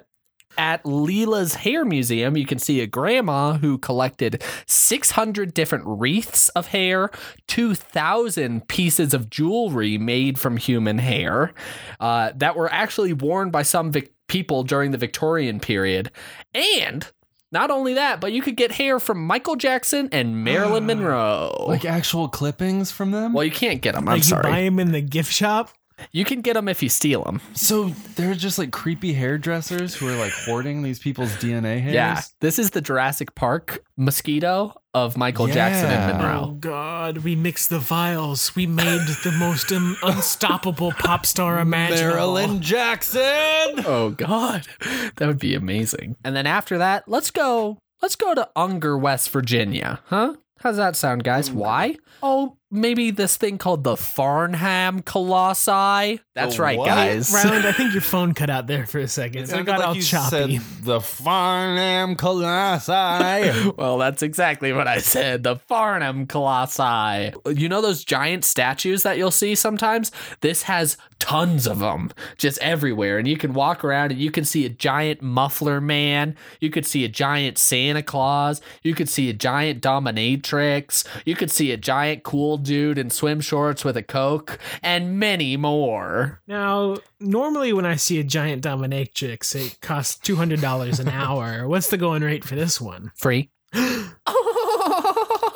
at Leila's Hair Museum, you can see a grandma who collected 600 different wreaths of hair, 2,000 pieces of jewelry made from human hair uh, that were actually worn by some vic- people during the Victorian period. And not only that, but you could get hair from Michael Jackson and Marilyn Monroe. like actual clippings from them? well, you can't get them. I'm like you buy them in the gift shop. You can get them if you steal them. so they're just like creepy hairdressers who are like hoarding these people's DNA hairs? Yeah, this is the Jurassic Park mosquito of Michael Jackson and Monroe. Oh God, we mixed the vials. We made the most um, unstoppable pop star imaginable. Marilyn Jackson! Oh God, that would be amazing. And then after that, let's go. Let's go to Unger, West Virginia, huh? How's that sound, guys? Why? Oh, maybe this thing called the Farnham Colossi. That's The right, what? guys. Ryland, I think your phone cut out there for a second. It Sounded got like all you choppy. said the Farnham Colossi. Well, that's exactly what I said. The Farnham Colossi. You know those giant statues that you'll see sometimes? This has tons of them just everywhere. And you can walk around and you can see a giant muffler man. You could see a giant Santa Claus. You could see a giant dominatrix. You could see a giant cool dude in swim shorts with a Coke and many more. Now, normally when I see a giant dominatrix, it costs two hundred dollars an hour. What's the going rate for this one? Free.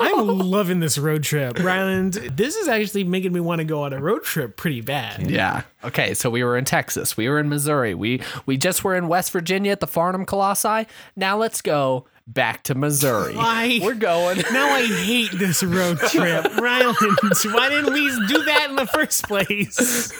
I'm loving this road trip, Ryland. This is actually making me want to go on a road trip pretty bad. Yeah. Okay, so we were in Texas. We were in Missouri. We we just were in West Virginia at the Farnham Colossi. Now let's go back to Missouri. Why? We're going. Now I hate this road trip, Ryland. Why didn't we do that in the first place?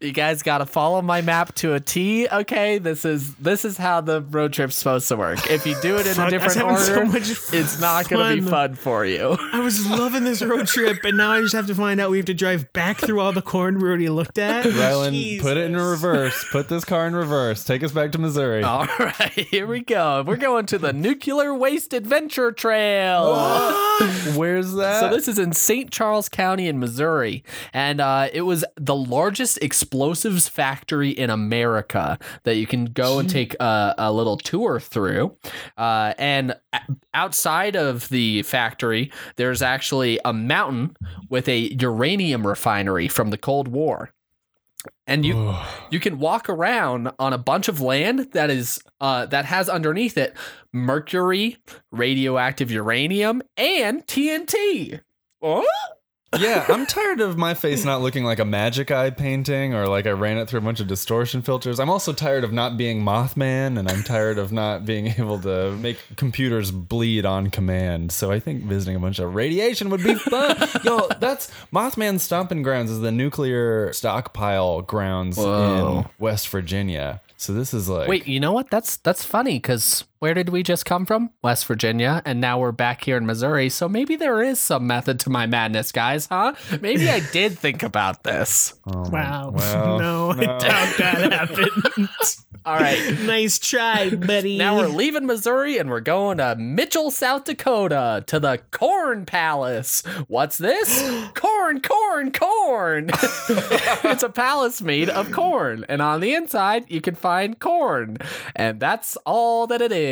You guys got to follow my map to a T. Okay, this is this is how the road trip's supposed to work. If you do it in Fuck, a I was different having so order, much it's not going to be fun. fun for you. I was loving this road trip, and now I just have to find out we have to drive back through all the corn we already looked at. Ryland, put it in reverse. Put this car in reverse. Take us back to Missouri. All right, here we go. We're going to the Nuclear Waste Adventure Trail. Where's that? So this is in St. Charles County in Missouri, and uh, it was the largest explosives factory in America that you can go and take a, a little tour through. Uh, and outside of the factory, there's actually a mountain with a uranium refinery from the Cold War. And you you can walk around on a bunch of land that is uh, that has underneath it mercury, radioactive uranium, and TNT. Oh? Yeah, I'm tired of my face not looking like a magic eye painting or like I ran it through a bunch of distortion filters. I'm also tired of not being Mothman and I'm tired of not being able to make computers bleed on command. So I think visiting a bunch of radiation would be fun. Yo, that's Mothman's stomping grounds is the nuclear stockpile grounds Whoa. in West Virginia. So this is like Wait, you know what? That's that's funny because where did we just come from? West Virginia, and now we're back here in Missouri. So maybe there is some method to my madness, guys, huh? Maybe I did think about this. Oh wow. well, no, I doubt that happened. All right. nice try, buddy. Now we're leaving Missouri and we're going to Mitchell, South Dakota to the Corn Palace. What's this? corn, corn, corn. it's a palace made of corn. And on the inside, you can find corn. And that's all that it is.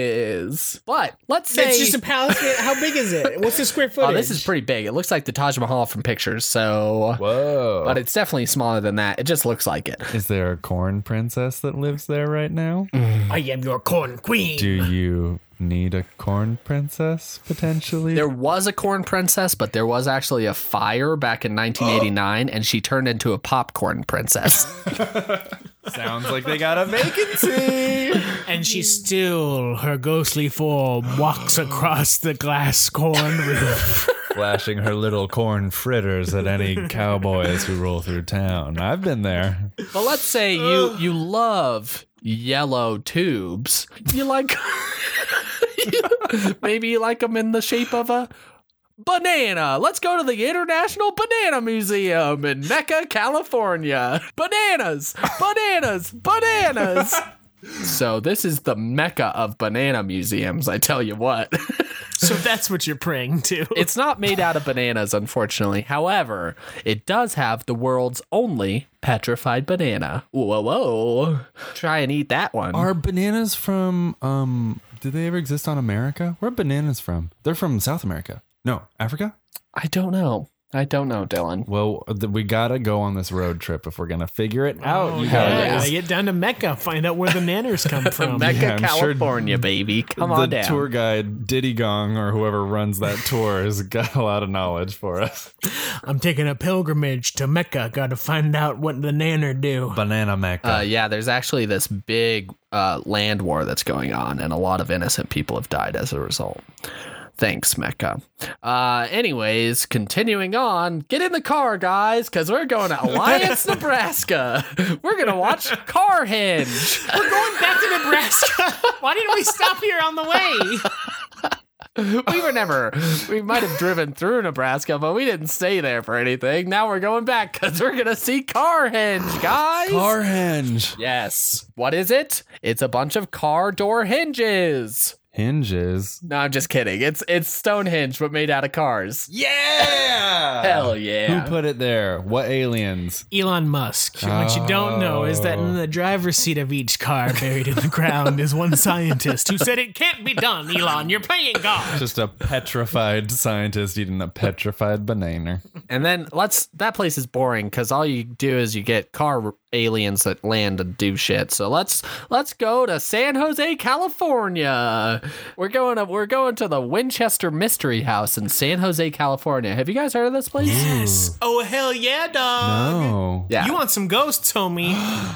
But let's say. It's just a palace. How big is it? What's the square footage? Oh, this is pretty big. It looks like the Taj Mahal from pictures. So. Whoa. But it's definitely smaller than that. It just looks like it. Is there a corn princess that lives there right now? I am your corn queen. Do you need a corn princess potentially? There was a corn princess, but there was actually a fire back in 1989, and she turned into a popcorn princess. Sounds like they got a vacancy. And she still, her ghostly form, walks across the glass corn roof. Flashing her little corn fritters at any cowboys who roll through town. I've been there. but let's say you you love yellow tubes. You like maybe you like them in the shape of a banana. Let's go to the International Banana Museum in Mecca, California. Bananas, bananas, bananas. So this is the mecca of banana museums, I tell you what. So that's what you're praying to. It's not made out of bananas, unfortunately. However, it does have the world's only petrified banana. Whoa, whoa. Try and eat that one. Are bananas from um do they ever exist on America? Where are bananas from? They're from South America. No, Africa? I don't know. I don't know, Dylan. Well, th- we gotta go on this road trip if we're gonna figure it out. Oh, you yeah. guys. Gotta get down to Mecca, find out where the nanners come from. Mecca, yeah, I'm sure California, baby. Come the on down. tour guide Diddy Kong or whoever runs that tour has got a lot of knowledge for us. I'm taking a pilgrimage to Mecca. Gotta find out what the nanner do. Banana Mecca. Uh, yeah, there's actually this big uh, land war that's going on, and a lot of innocent people have died as a result. Thanks, Mecca. Uh, anyways, continuing on, get in the car, guys, because we're going to Alliance, Nebraska. We're going to watch Carhenge. We're going back to Nebraska. Why didn't we stop here on the way? We were never, we might have driven through Nebraska, but we didn't stay there for anything. Now we're going back because we're going to see Carhenge, guys. Carhenge. yes. What is it? It's a bunch of car door hinges. Hinges. No, I'm just kidding. It's it's Stonehenge, but made out of cars. Yeah. Hell yeah! Who put it there? What aliens? Elon Musk. What you don't know is that in the driver's seat of each car, buried in the ground, is one scientist who said it can't be done. Elon, you're playing God. Just a petrified scientist eating a petrified banana. And then let's. That place is boring because all you do is you get car aliens that land and do shit. So let's let's go to San Jose, California. We're going to we're going to the Winchester Mystery House in San Jose, California. Have you guys heard of this place? Yes. Oh, hell yeah, dog. Oh. Yeah, You want some ghosts, homie?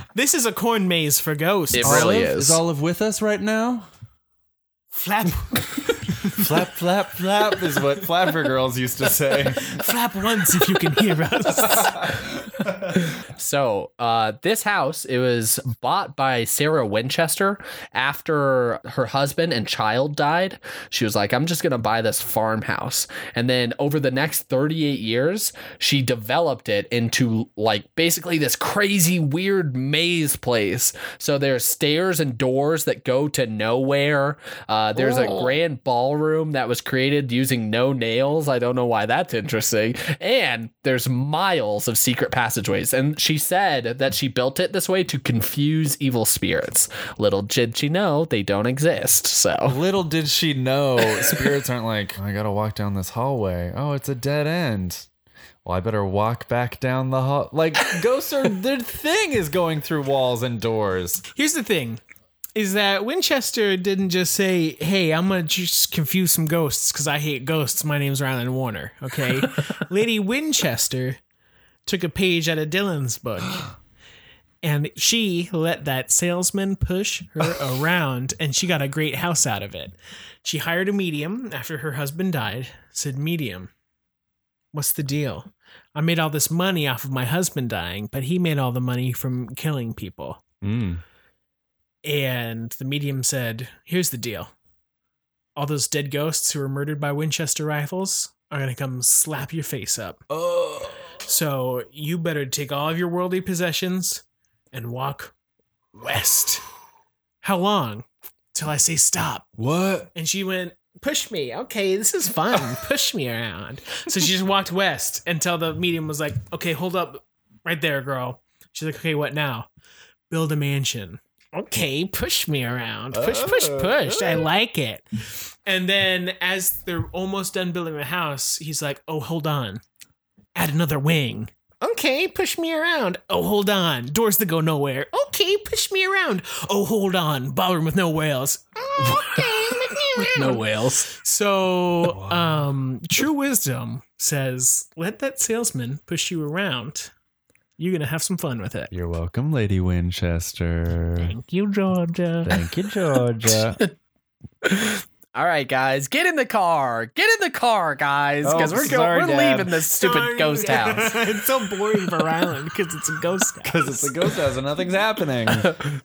this is a corn maze for ghosts. It really Olive? is. Is Olive with us right now? Flap, flap, flap, flap is what flapper girls used to say. flap once if you can hear us. So, uh, this house it was bought by Sarah Winchester after her husband and child died. She was like, "I'm just gonna buy this farmhouse," and then over the next 38 years, she developed it into like basically this crazy, weird maze place. So there's stairs and doors that go to nowhere. Uh, Uh, there's a oh. grand ballroom that was created using no nails. I don't know why that's interesting. And there's miles of secret passageways. And she said that she built it this way to confuse evil spirits. Little did she know they don't exist. So Little did she know, spirits aren't like, I gotta walk down this hallway. Oh, it's a dead end. Well, I better walk back down the hall. Like, ghosts are, their thing is going through walls and doors. Here's the thing. Is that Winchester didn't just say, "Hey, I'm gonna just confuse some ghosts because I hate ghosts. My name's Ryland Warner." Okay, Lady Winchester took a page out of Dylan's book, and she let that salesman push her around, and she got a great house out of it. She hired a medium after her husband died. Said, "Medium, what's the deal? I made all this money off of my husband dying, but he made all the money from killing people." Mm. And the medium said, Here's the deal all those dead ghosts who were murdered by Winchester rifles are gonna come slap your face up. Oh. So you better take all of your worldly possessions and walk west. How long? Till I say stop. What? And she went, Push me. Okay, this is fun. Push me around. So she just walked west until the medium was like, Okay, hold up right there, girl. She's like, Okay, what now? Build a mansion. Okay, push me around. Push, push, push. I like it. And then as they're almost done building the house, he's like, Oh, hold on. Add another wing. Okay, push me around. Oh, hold on. Doors that go nowhere. Okay, push me around. Oh, hold on. Ballroom with no whales. Okay, around. No whales. So, um, true wisdom says, let that salesman push you around. You're gonna have some fun with it. You're welcome, Lady Winchester. Thank you, Georgia. Thank you, Georgia. All right, guys, get in the car. Get in the car, guys, because Oh, we're sorry, going. We're Dad. leaving this stupid ghost house. it's so boring for Ryland because it's a ghost house. Because it's a ghost house and nothing's happening.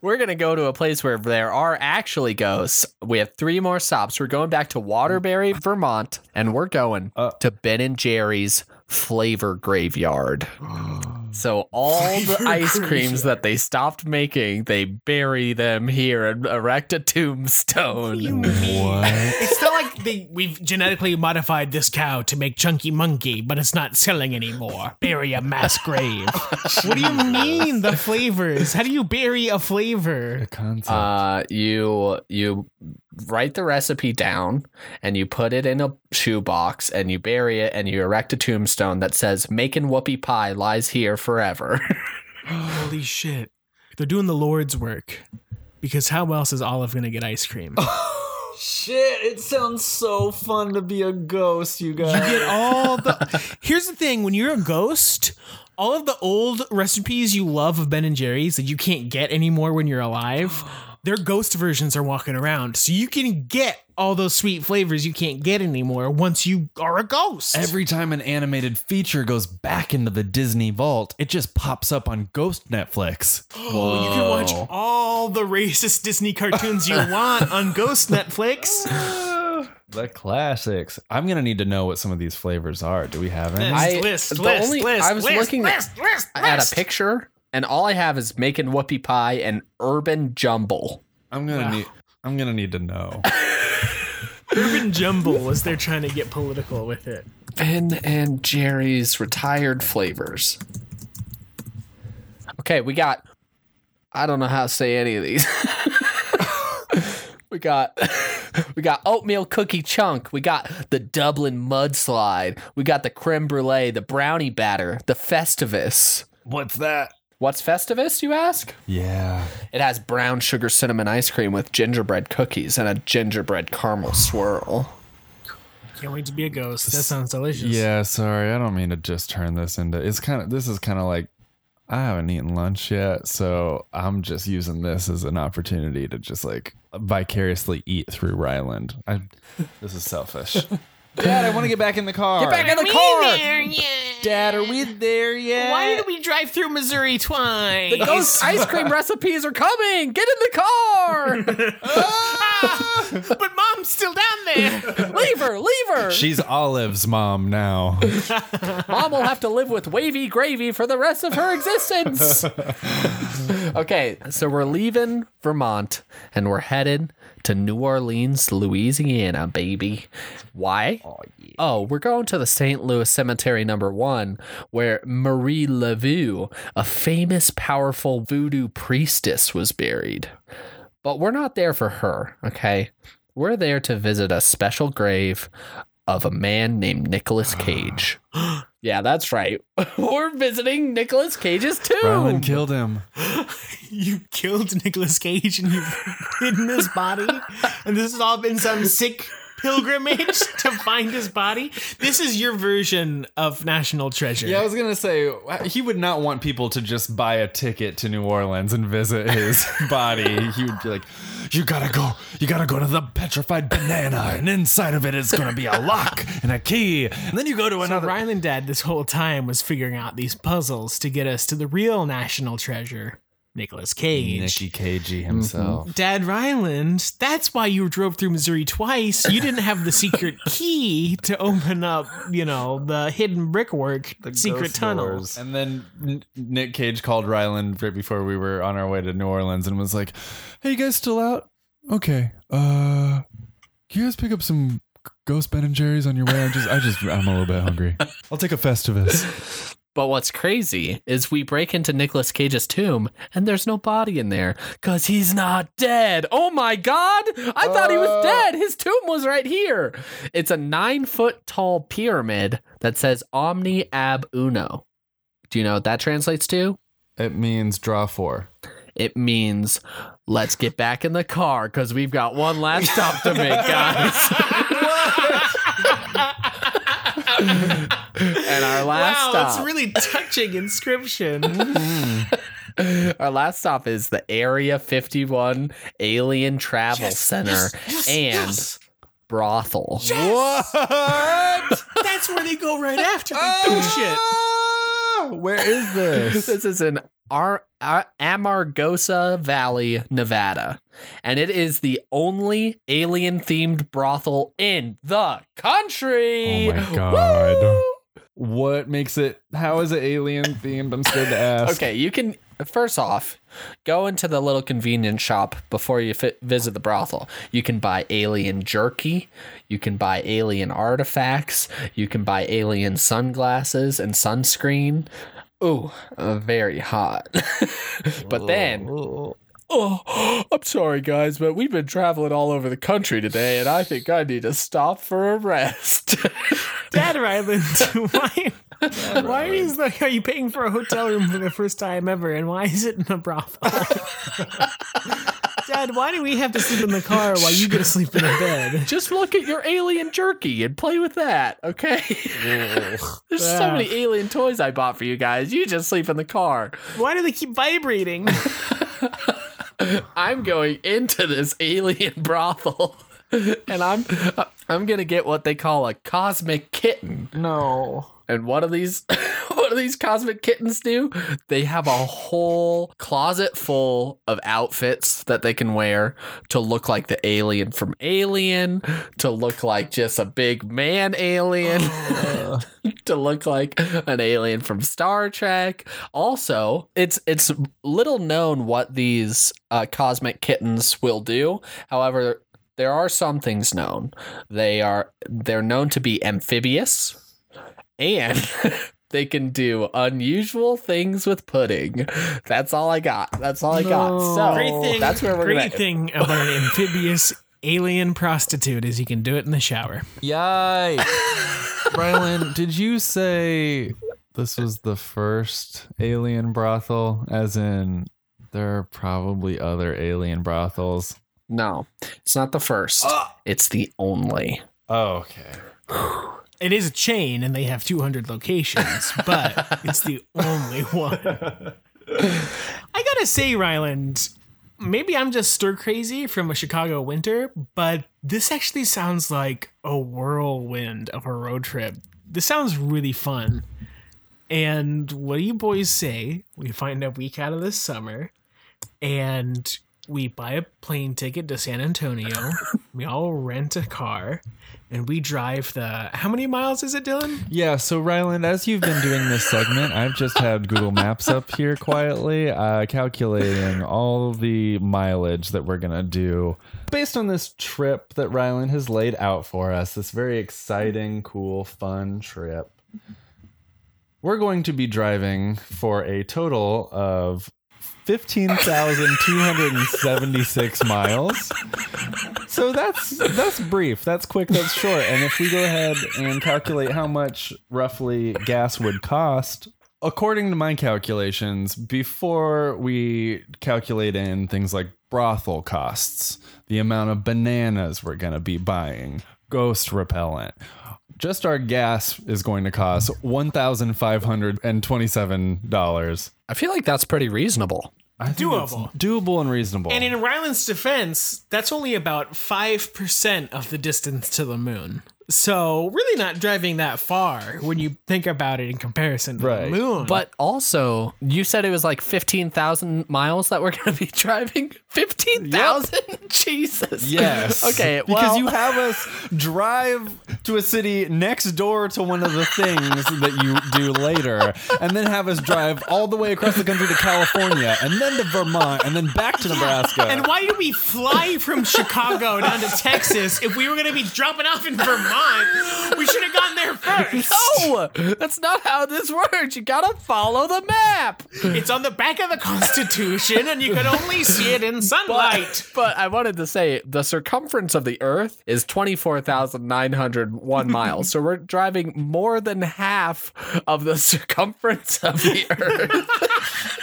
We're gonna go to a place where there are actually ghosts. We have three more stops. We're going back to Waterbury, Vermont, and we're going Uh. to Ben and Jerry's Flavor Graveyard. So all the ice creams that they stopped making, they bury them here and erect a tombstone. What? It's not like they we've genetically modified this cow to make chunky monkey, but it's not selling anymore. Bury a mass grave. what do you mean the flavors? How do you bury a flavor? The Concept. Uh, you you write the recipe down and you put it in a shoebox and you bury it and you erect a tombstone that says "Making whoopie pie lies here forever." Holy shit. They're doing the Lord's work. Because how else is Olive gonna get ice cream? Shit, it sounds so fun to be a ghost, you guys. You get all the. Here's the thing: when you're a ghost, all of the old recipes you love of Ben and Jerry's that you can't get anymore when you're alive, their ghost versions are walking around, so you can get all those sweet flavors you can't get anymore once you are a ghost. Every time an animated feature goes back into the Disney vault, it just pops up on Ghost Netflix. Oh, you can watch all the racist Disney cartoons you want on Ghost Netflix. The classics. I'm gonna need to know what some of these flavors are. Do we have any? I- list, the list, only- list, I was list, looking at- list, list, at list. a picture, and all I have is making whoopie pie and urban jumble. I'm gonna Wow. need. I'm gonna need to know. Urban Jumble as they're trying to get political with it. Ben and Jerry's retired flavors. Okay, we got. I don't know how to say any of these. we got. We got oatmeal cookie chunk. We got the Dublin mudslide. We got the creme brulee, the brownie batter, the Festivus. What's that? What's Festivus, you ask? Yeah. It has brown sugar cinnamon ice cream with gingerbread cookies and a gingerbread caramel swirl. Can't wait to be a ghost. That sounds delicious. Yeah. Sorry, I don't mean to just turn this into. It's kind of. This is kind of like. I haven't eaten lunch yet, so I'm just using this as an opportunity to just like vicariously eat through Ryland. I, this is selfish. Dad, I want to get back in the car. Get back in the We car! there yet? Dad, are we there yet? Why did we drive through Missouri twice? The ghost ice cream recipes are coming! Get in the car! Ah, but mom's still down there. leave her! Leave her! She's Olive's mom now. Mom will have to live with wavy gravy for the rest of her existence. okay, so we're leaving Vermont and we're headed to New Orleans, Louisiana, baby. Why? Oh, oh we're going to the St. Louis Cemetery number one, where Marie Laveau, a famous, powerful voodoo priestess, was buried. But we're not there for her, okay? We're there to visit a special grave of a man named Nicolas Cage. yeah, that's right. We're visiting Nicolas Cage's tomb. Ryland killed him. you killed Nicolas Cage and you've hidden his body, and this has all been some sick pilgrimage to find his body. This is your version of National Treasure. Yeah, I was gonna say he would not want people to just buy a ticket to New Orleans and visit his body. He would be like, "You gotta go. You gotta go to the petrified banana, and inside of it is gonna be a lock and a key, and then you go to So another." Ryland Dad this whole time was figuring out these puzzles to get us to the real National Treasure. Nicolas Cage. Nicky Cagey himself. Dad Ryland, that's why you drove through Missouri twice. You didn't have the secret key to open up, you know, the hidden brickwork secret tunnels. doors. And then Nick Cage called Ryland right before we were on our way to New Orleans and was like, "Hey, you guys still out? Okay. Uh, can you guys pick up some Ghost Ben and Jerry's on your way? I just, I just, I'm a little bit hungry. I'll take a Festivus. But what's crazy is we break into Nicolas Cage's tomb and there's no body in there because he's not dead. Oh my God. I thought he was uh. dead. His tomb was right here. It's a nine foot tall pyramid that says Omnia Ab Uno. Do you know what that translates to? It means draw four. It means let's get back in the car because we've got one last stop to make, guys. and our last Wow, stop. it's really touching inscription. Our last stop is the Area 51 Alien Travel Center and brothel. What? That's where they go right after they ah! do shit. Where is this? This is in Ar- Ar- Amargosa Valley, Nevada, and it is the only alien themed brothel in the country. Oh my God. What makes it? How is it alien themed? I'm scared to ask. Okay, you can first off go into the little convenience shop before you fi- visit the brothel. You can buy alien jerky, you can buy alien artifacts, you can buy alien sunglasses and sunscreen. Ooh, uh, very hot. but then Oh, I'm sorry, guys, but we've been traveling all over the country today, and I think I need to stop for a rest. Dad Ryland, why? Why is the, are you paying for a hotel room for the first time ever, and why is it in a brothel? Dad, why do we have to sleep in the car while you get to sleep in the bed? Just look at your alien jerky and play with that, okay? There's so many alien toys I bought for you guys. You just sleep in the car. Why do they keep vibrating? I'm going into this alien brothel. And I'm I'm gonna get what they call a cosmic kitten. No. And what do these what do these cosmic kittens do? They have a whole closet full of outfits that they can wear to look like the alien from Alien, to look like just a big man alien, to look like an alien from Star Trek. Also, it's it's little known what these uh, cosmic kittens will do. However, there are some things known. They are they're known to be amphibious and they can do unusual things with pudding. That's all I got. That's all I got. So Great thing. that's where we're great gonna. thing about an amphibious alien prostitute is you can do it in the shower. Yikes. Ryland, did you say this was the first alien brothel? As in, there are probably other alien brothels. No, it's not the first. Ah! It's the only. Oh, okay. It is a chain and they have 200 locations, but it's the only one. I gotta say, Ryland, maybe I'm just stir crazy from a Chicago winter, but this actually sounds like a whirlwind of a road trip. This sounds really fun. And what do you boys say? We find a week out of this summer and we buy a plane ticket to San Antonio. we all rent a car and we drive the. How many miles is it, Dylan? Yeah, so Ryland, as you've been doing this segment, I've just had Google Maps up here quietly, uh, calculating all the mileage that we're gonna do based on this trip that Ryland has laid out for us. This very exciting, cool, fun trip. We're going to be driving for a total of 15,276 miles. So that's that's brief, that's quick, that's short. And if we go ahead and calculate how much roughly gas would cost, according to my calculations, before we calculate in things like brothel costs, the amount of bananas we're going to be buying, ghost repellent, just our gas is going to cost $1,527. I feel like that's pretty reasonable. I think it's Doable. doable and reasonable. And in Ryland's defense, that's only about 5% of the distance to the moon. So really not driving that far when you think about it in comparison to Right. the moon. But also, you said it was like 15,000 miles that we're going to be driving? 15,000? Jesus. Yes. Okay, Well, Because you have us drive to a city next door to one of the things that you do later, and then have us drive all the way across the country to California, and then to Vermont, and then back to Nebraska. and why did we fly from Chicago down to Texas if we were going to be dropping off in Vermont? We should have gotten there first. No, that's not how this works. You gotta follow the map. It's on the back of the Constitution, and you can only see it in sunlight. But I wanted to say the circumference of the Earth is 24,901 miles. So we're driving more than half of the circumference of the Earth.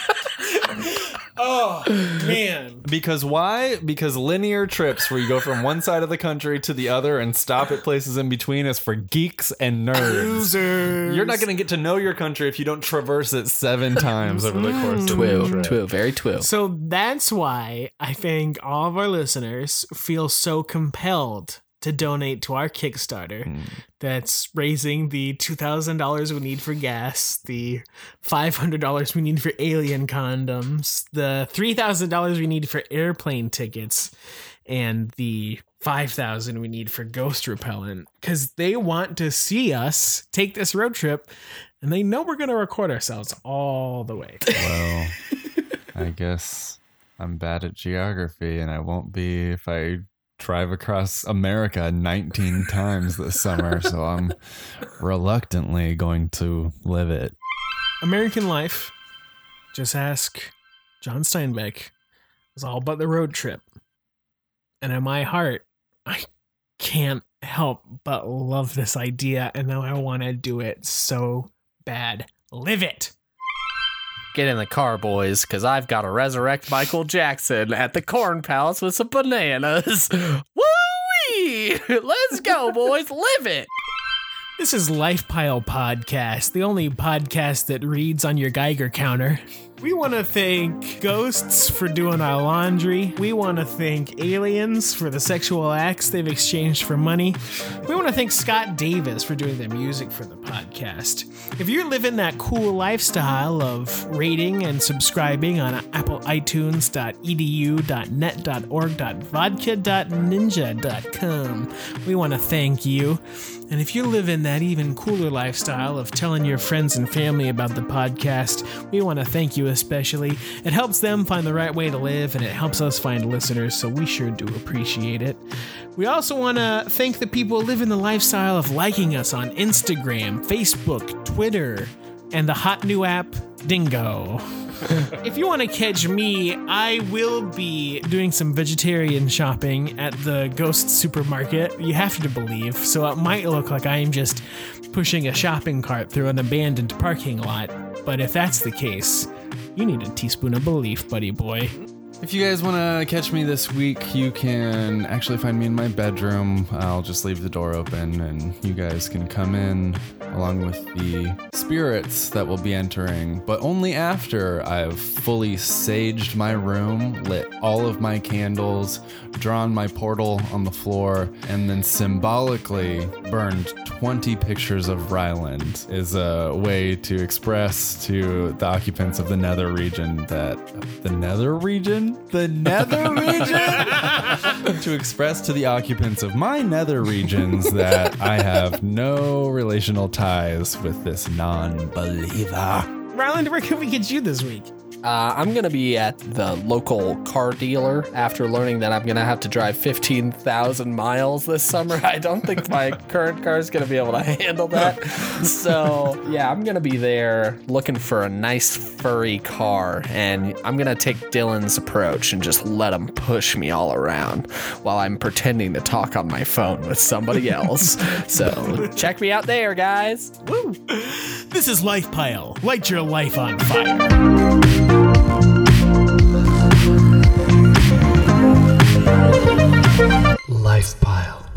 Oh man! Because why? Because linear trips where you go from one side of the country to the other and stop at places in between is for geeks and nerds. Losers. You're not going to get to know your country if you don't traverse it seven times over the course of the Twoo, trip. twoo, very twoo. So that's why I think all of our listeners feel so compelled to donate to our Kickstarter hmm. that's raising the $2,000 we need for gas, the $500 we need for alien condoms, the $3,000 we need for airplane tickets, and the 5000 we need for ghost repellent cuz they want to see us take this road trip and they know we're going to record ourselves all the way. Well, I guess I'm bad at geography, and I won't be if I drive across America 19 times this summer. So I'm reluctantly going to live it. American life, just ask John Steinbeck, was all about the road trip. And in my heart, I can't help but love this idea. And now I want to do it so bad. Live it. Get in the car, boys, because I've got to resurrect Michael Jackson at the Corn Palace with some bananas. Woo-wee! Let's go, boys. Live it. This is Life Pile Podcast, the only podcast that reads on your Geiger counter. We want to thank ghosts for doing our laundry. We want to thank aliens for the sexual acts they've exchanged for money. We want to thank Scott Davis for doing the music for the podcast. If you're living that cool lifestyle of rating and subscribing on Apple iTunes.edu.net.org.vodka.ninja.com, we want to thank you. And if you're living that even cooler lifestyle of telling your friends and family about the podcast, we want to thank you especially. It helps them find the right way to live and it helps us find listeners, so we sure do appreciate it. We also want to thank the people living the lifestyle of liking us on Instagram, Facebook, Twitter, and the hot new app Dingo. If you want to catch me, I will be doing some vegetarian shopping at the Ghost Supermarket. You have to believe, so it might look like I am just pushing a shopping cart through an abandoned parking lot. But if that's the case, you need a teaspoon of belief, buddy boy. If you guys want to catch me this week, you can actually find me in my bedroom. I'll just leave the door open and you guys can come in along with the spirits that will be entering, but only after I've fully saged my room, lit all of my candles, drawn my portal on the floor, and then symbolically burned 20 pictures of Ryland is a way to express to the occupants of the nether region that the nether region? The nether region? to express to the occupants of my nether regions that I have no relational ties with this non believer. Ryland, where can we get you this week? Uh, I'm going to be at the local car dealer after learning that I'm going to have to drive 15,000 miles this summer. I don't think my current car is going to be able to handle that. So, yeah, I'm going to be there looking for a nice furry car. And I'm going to take Dylan's approach and just let him push me all around while I'm pretending to talk on my phone with somebody else. so, check me out there, guys. Woo! This is Life Pile. Light your life on fire. Life pile.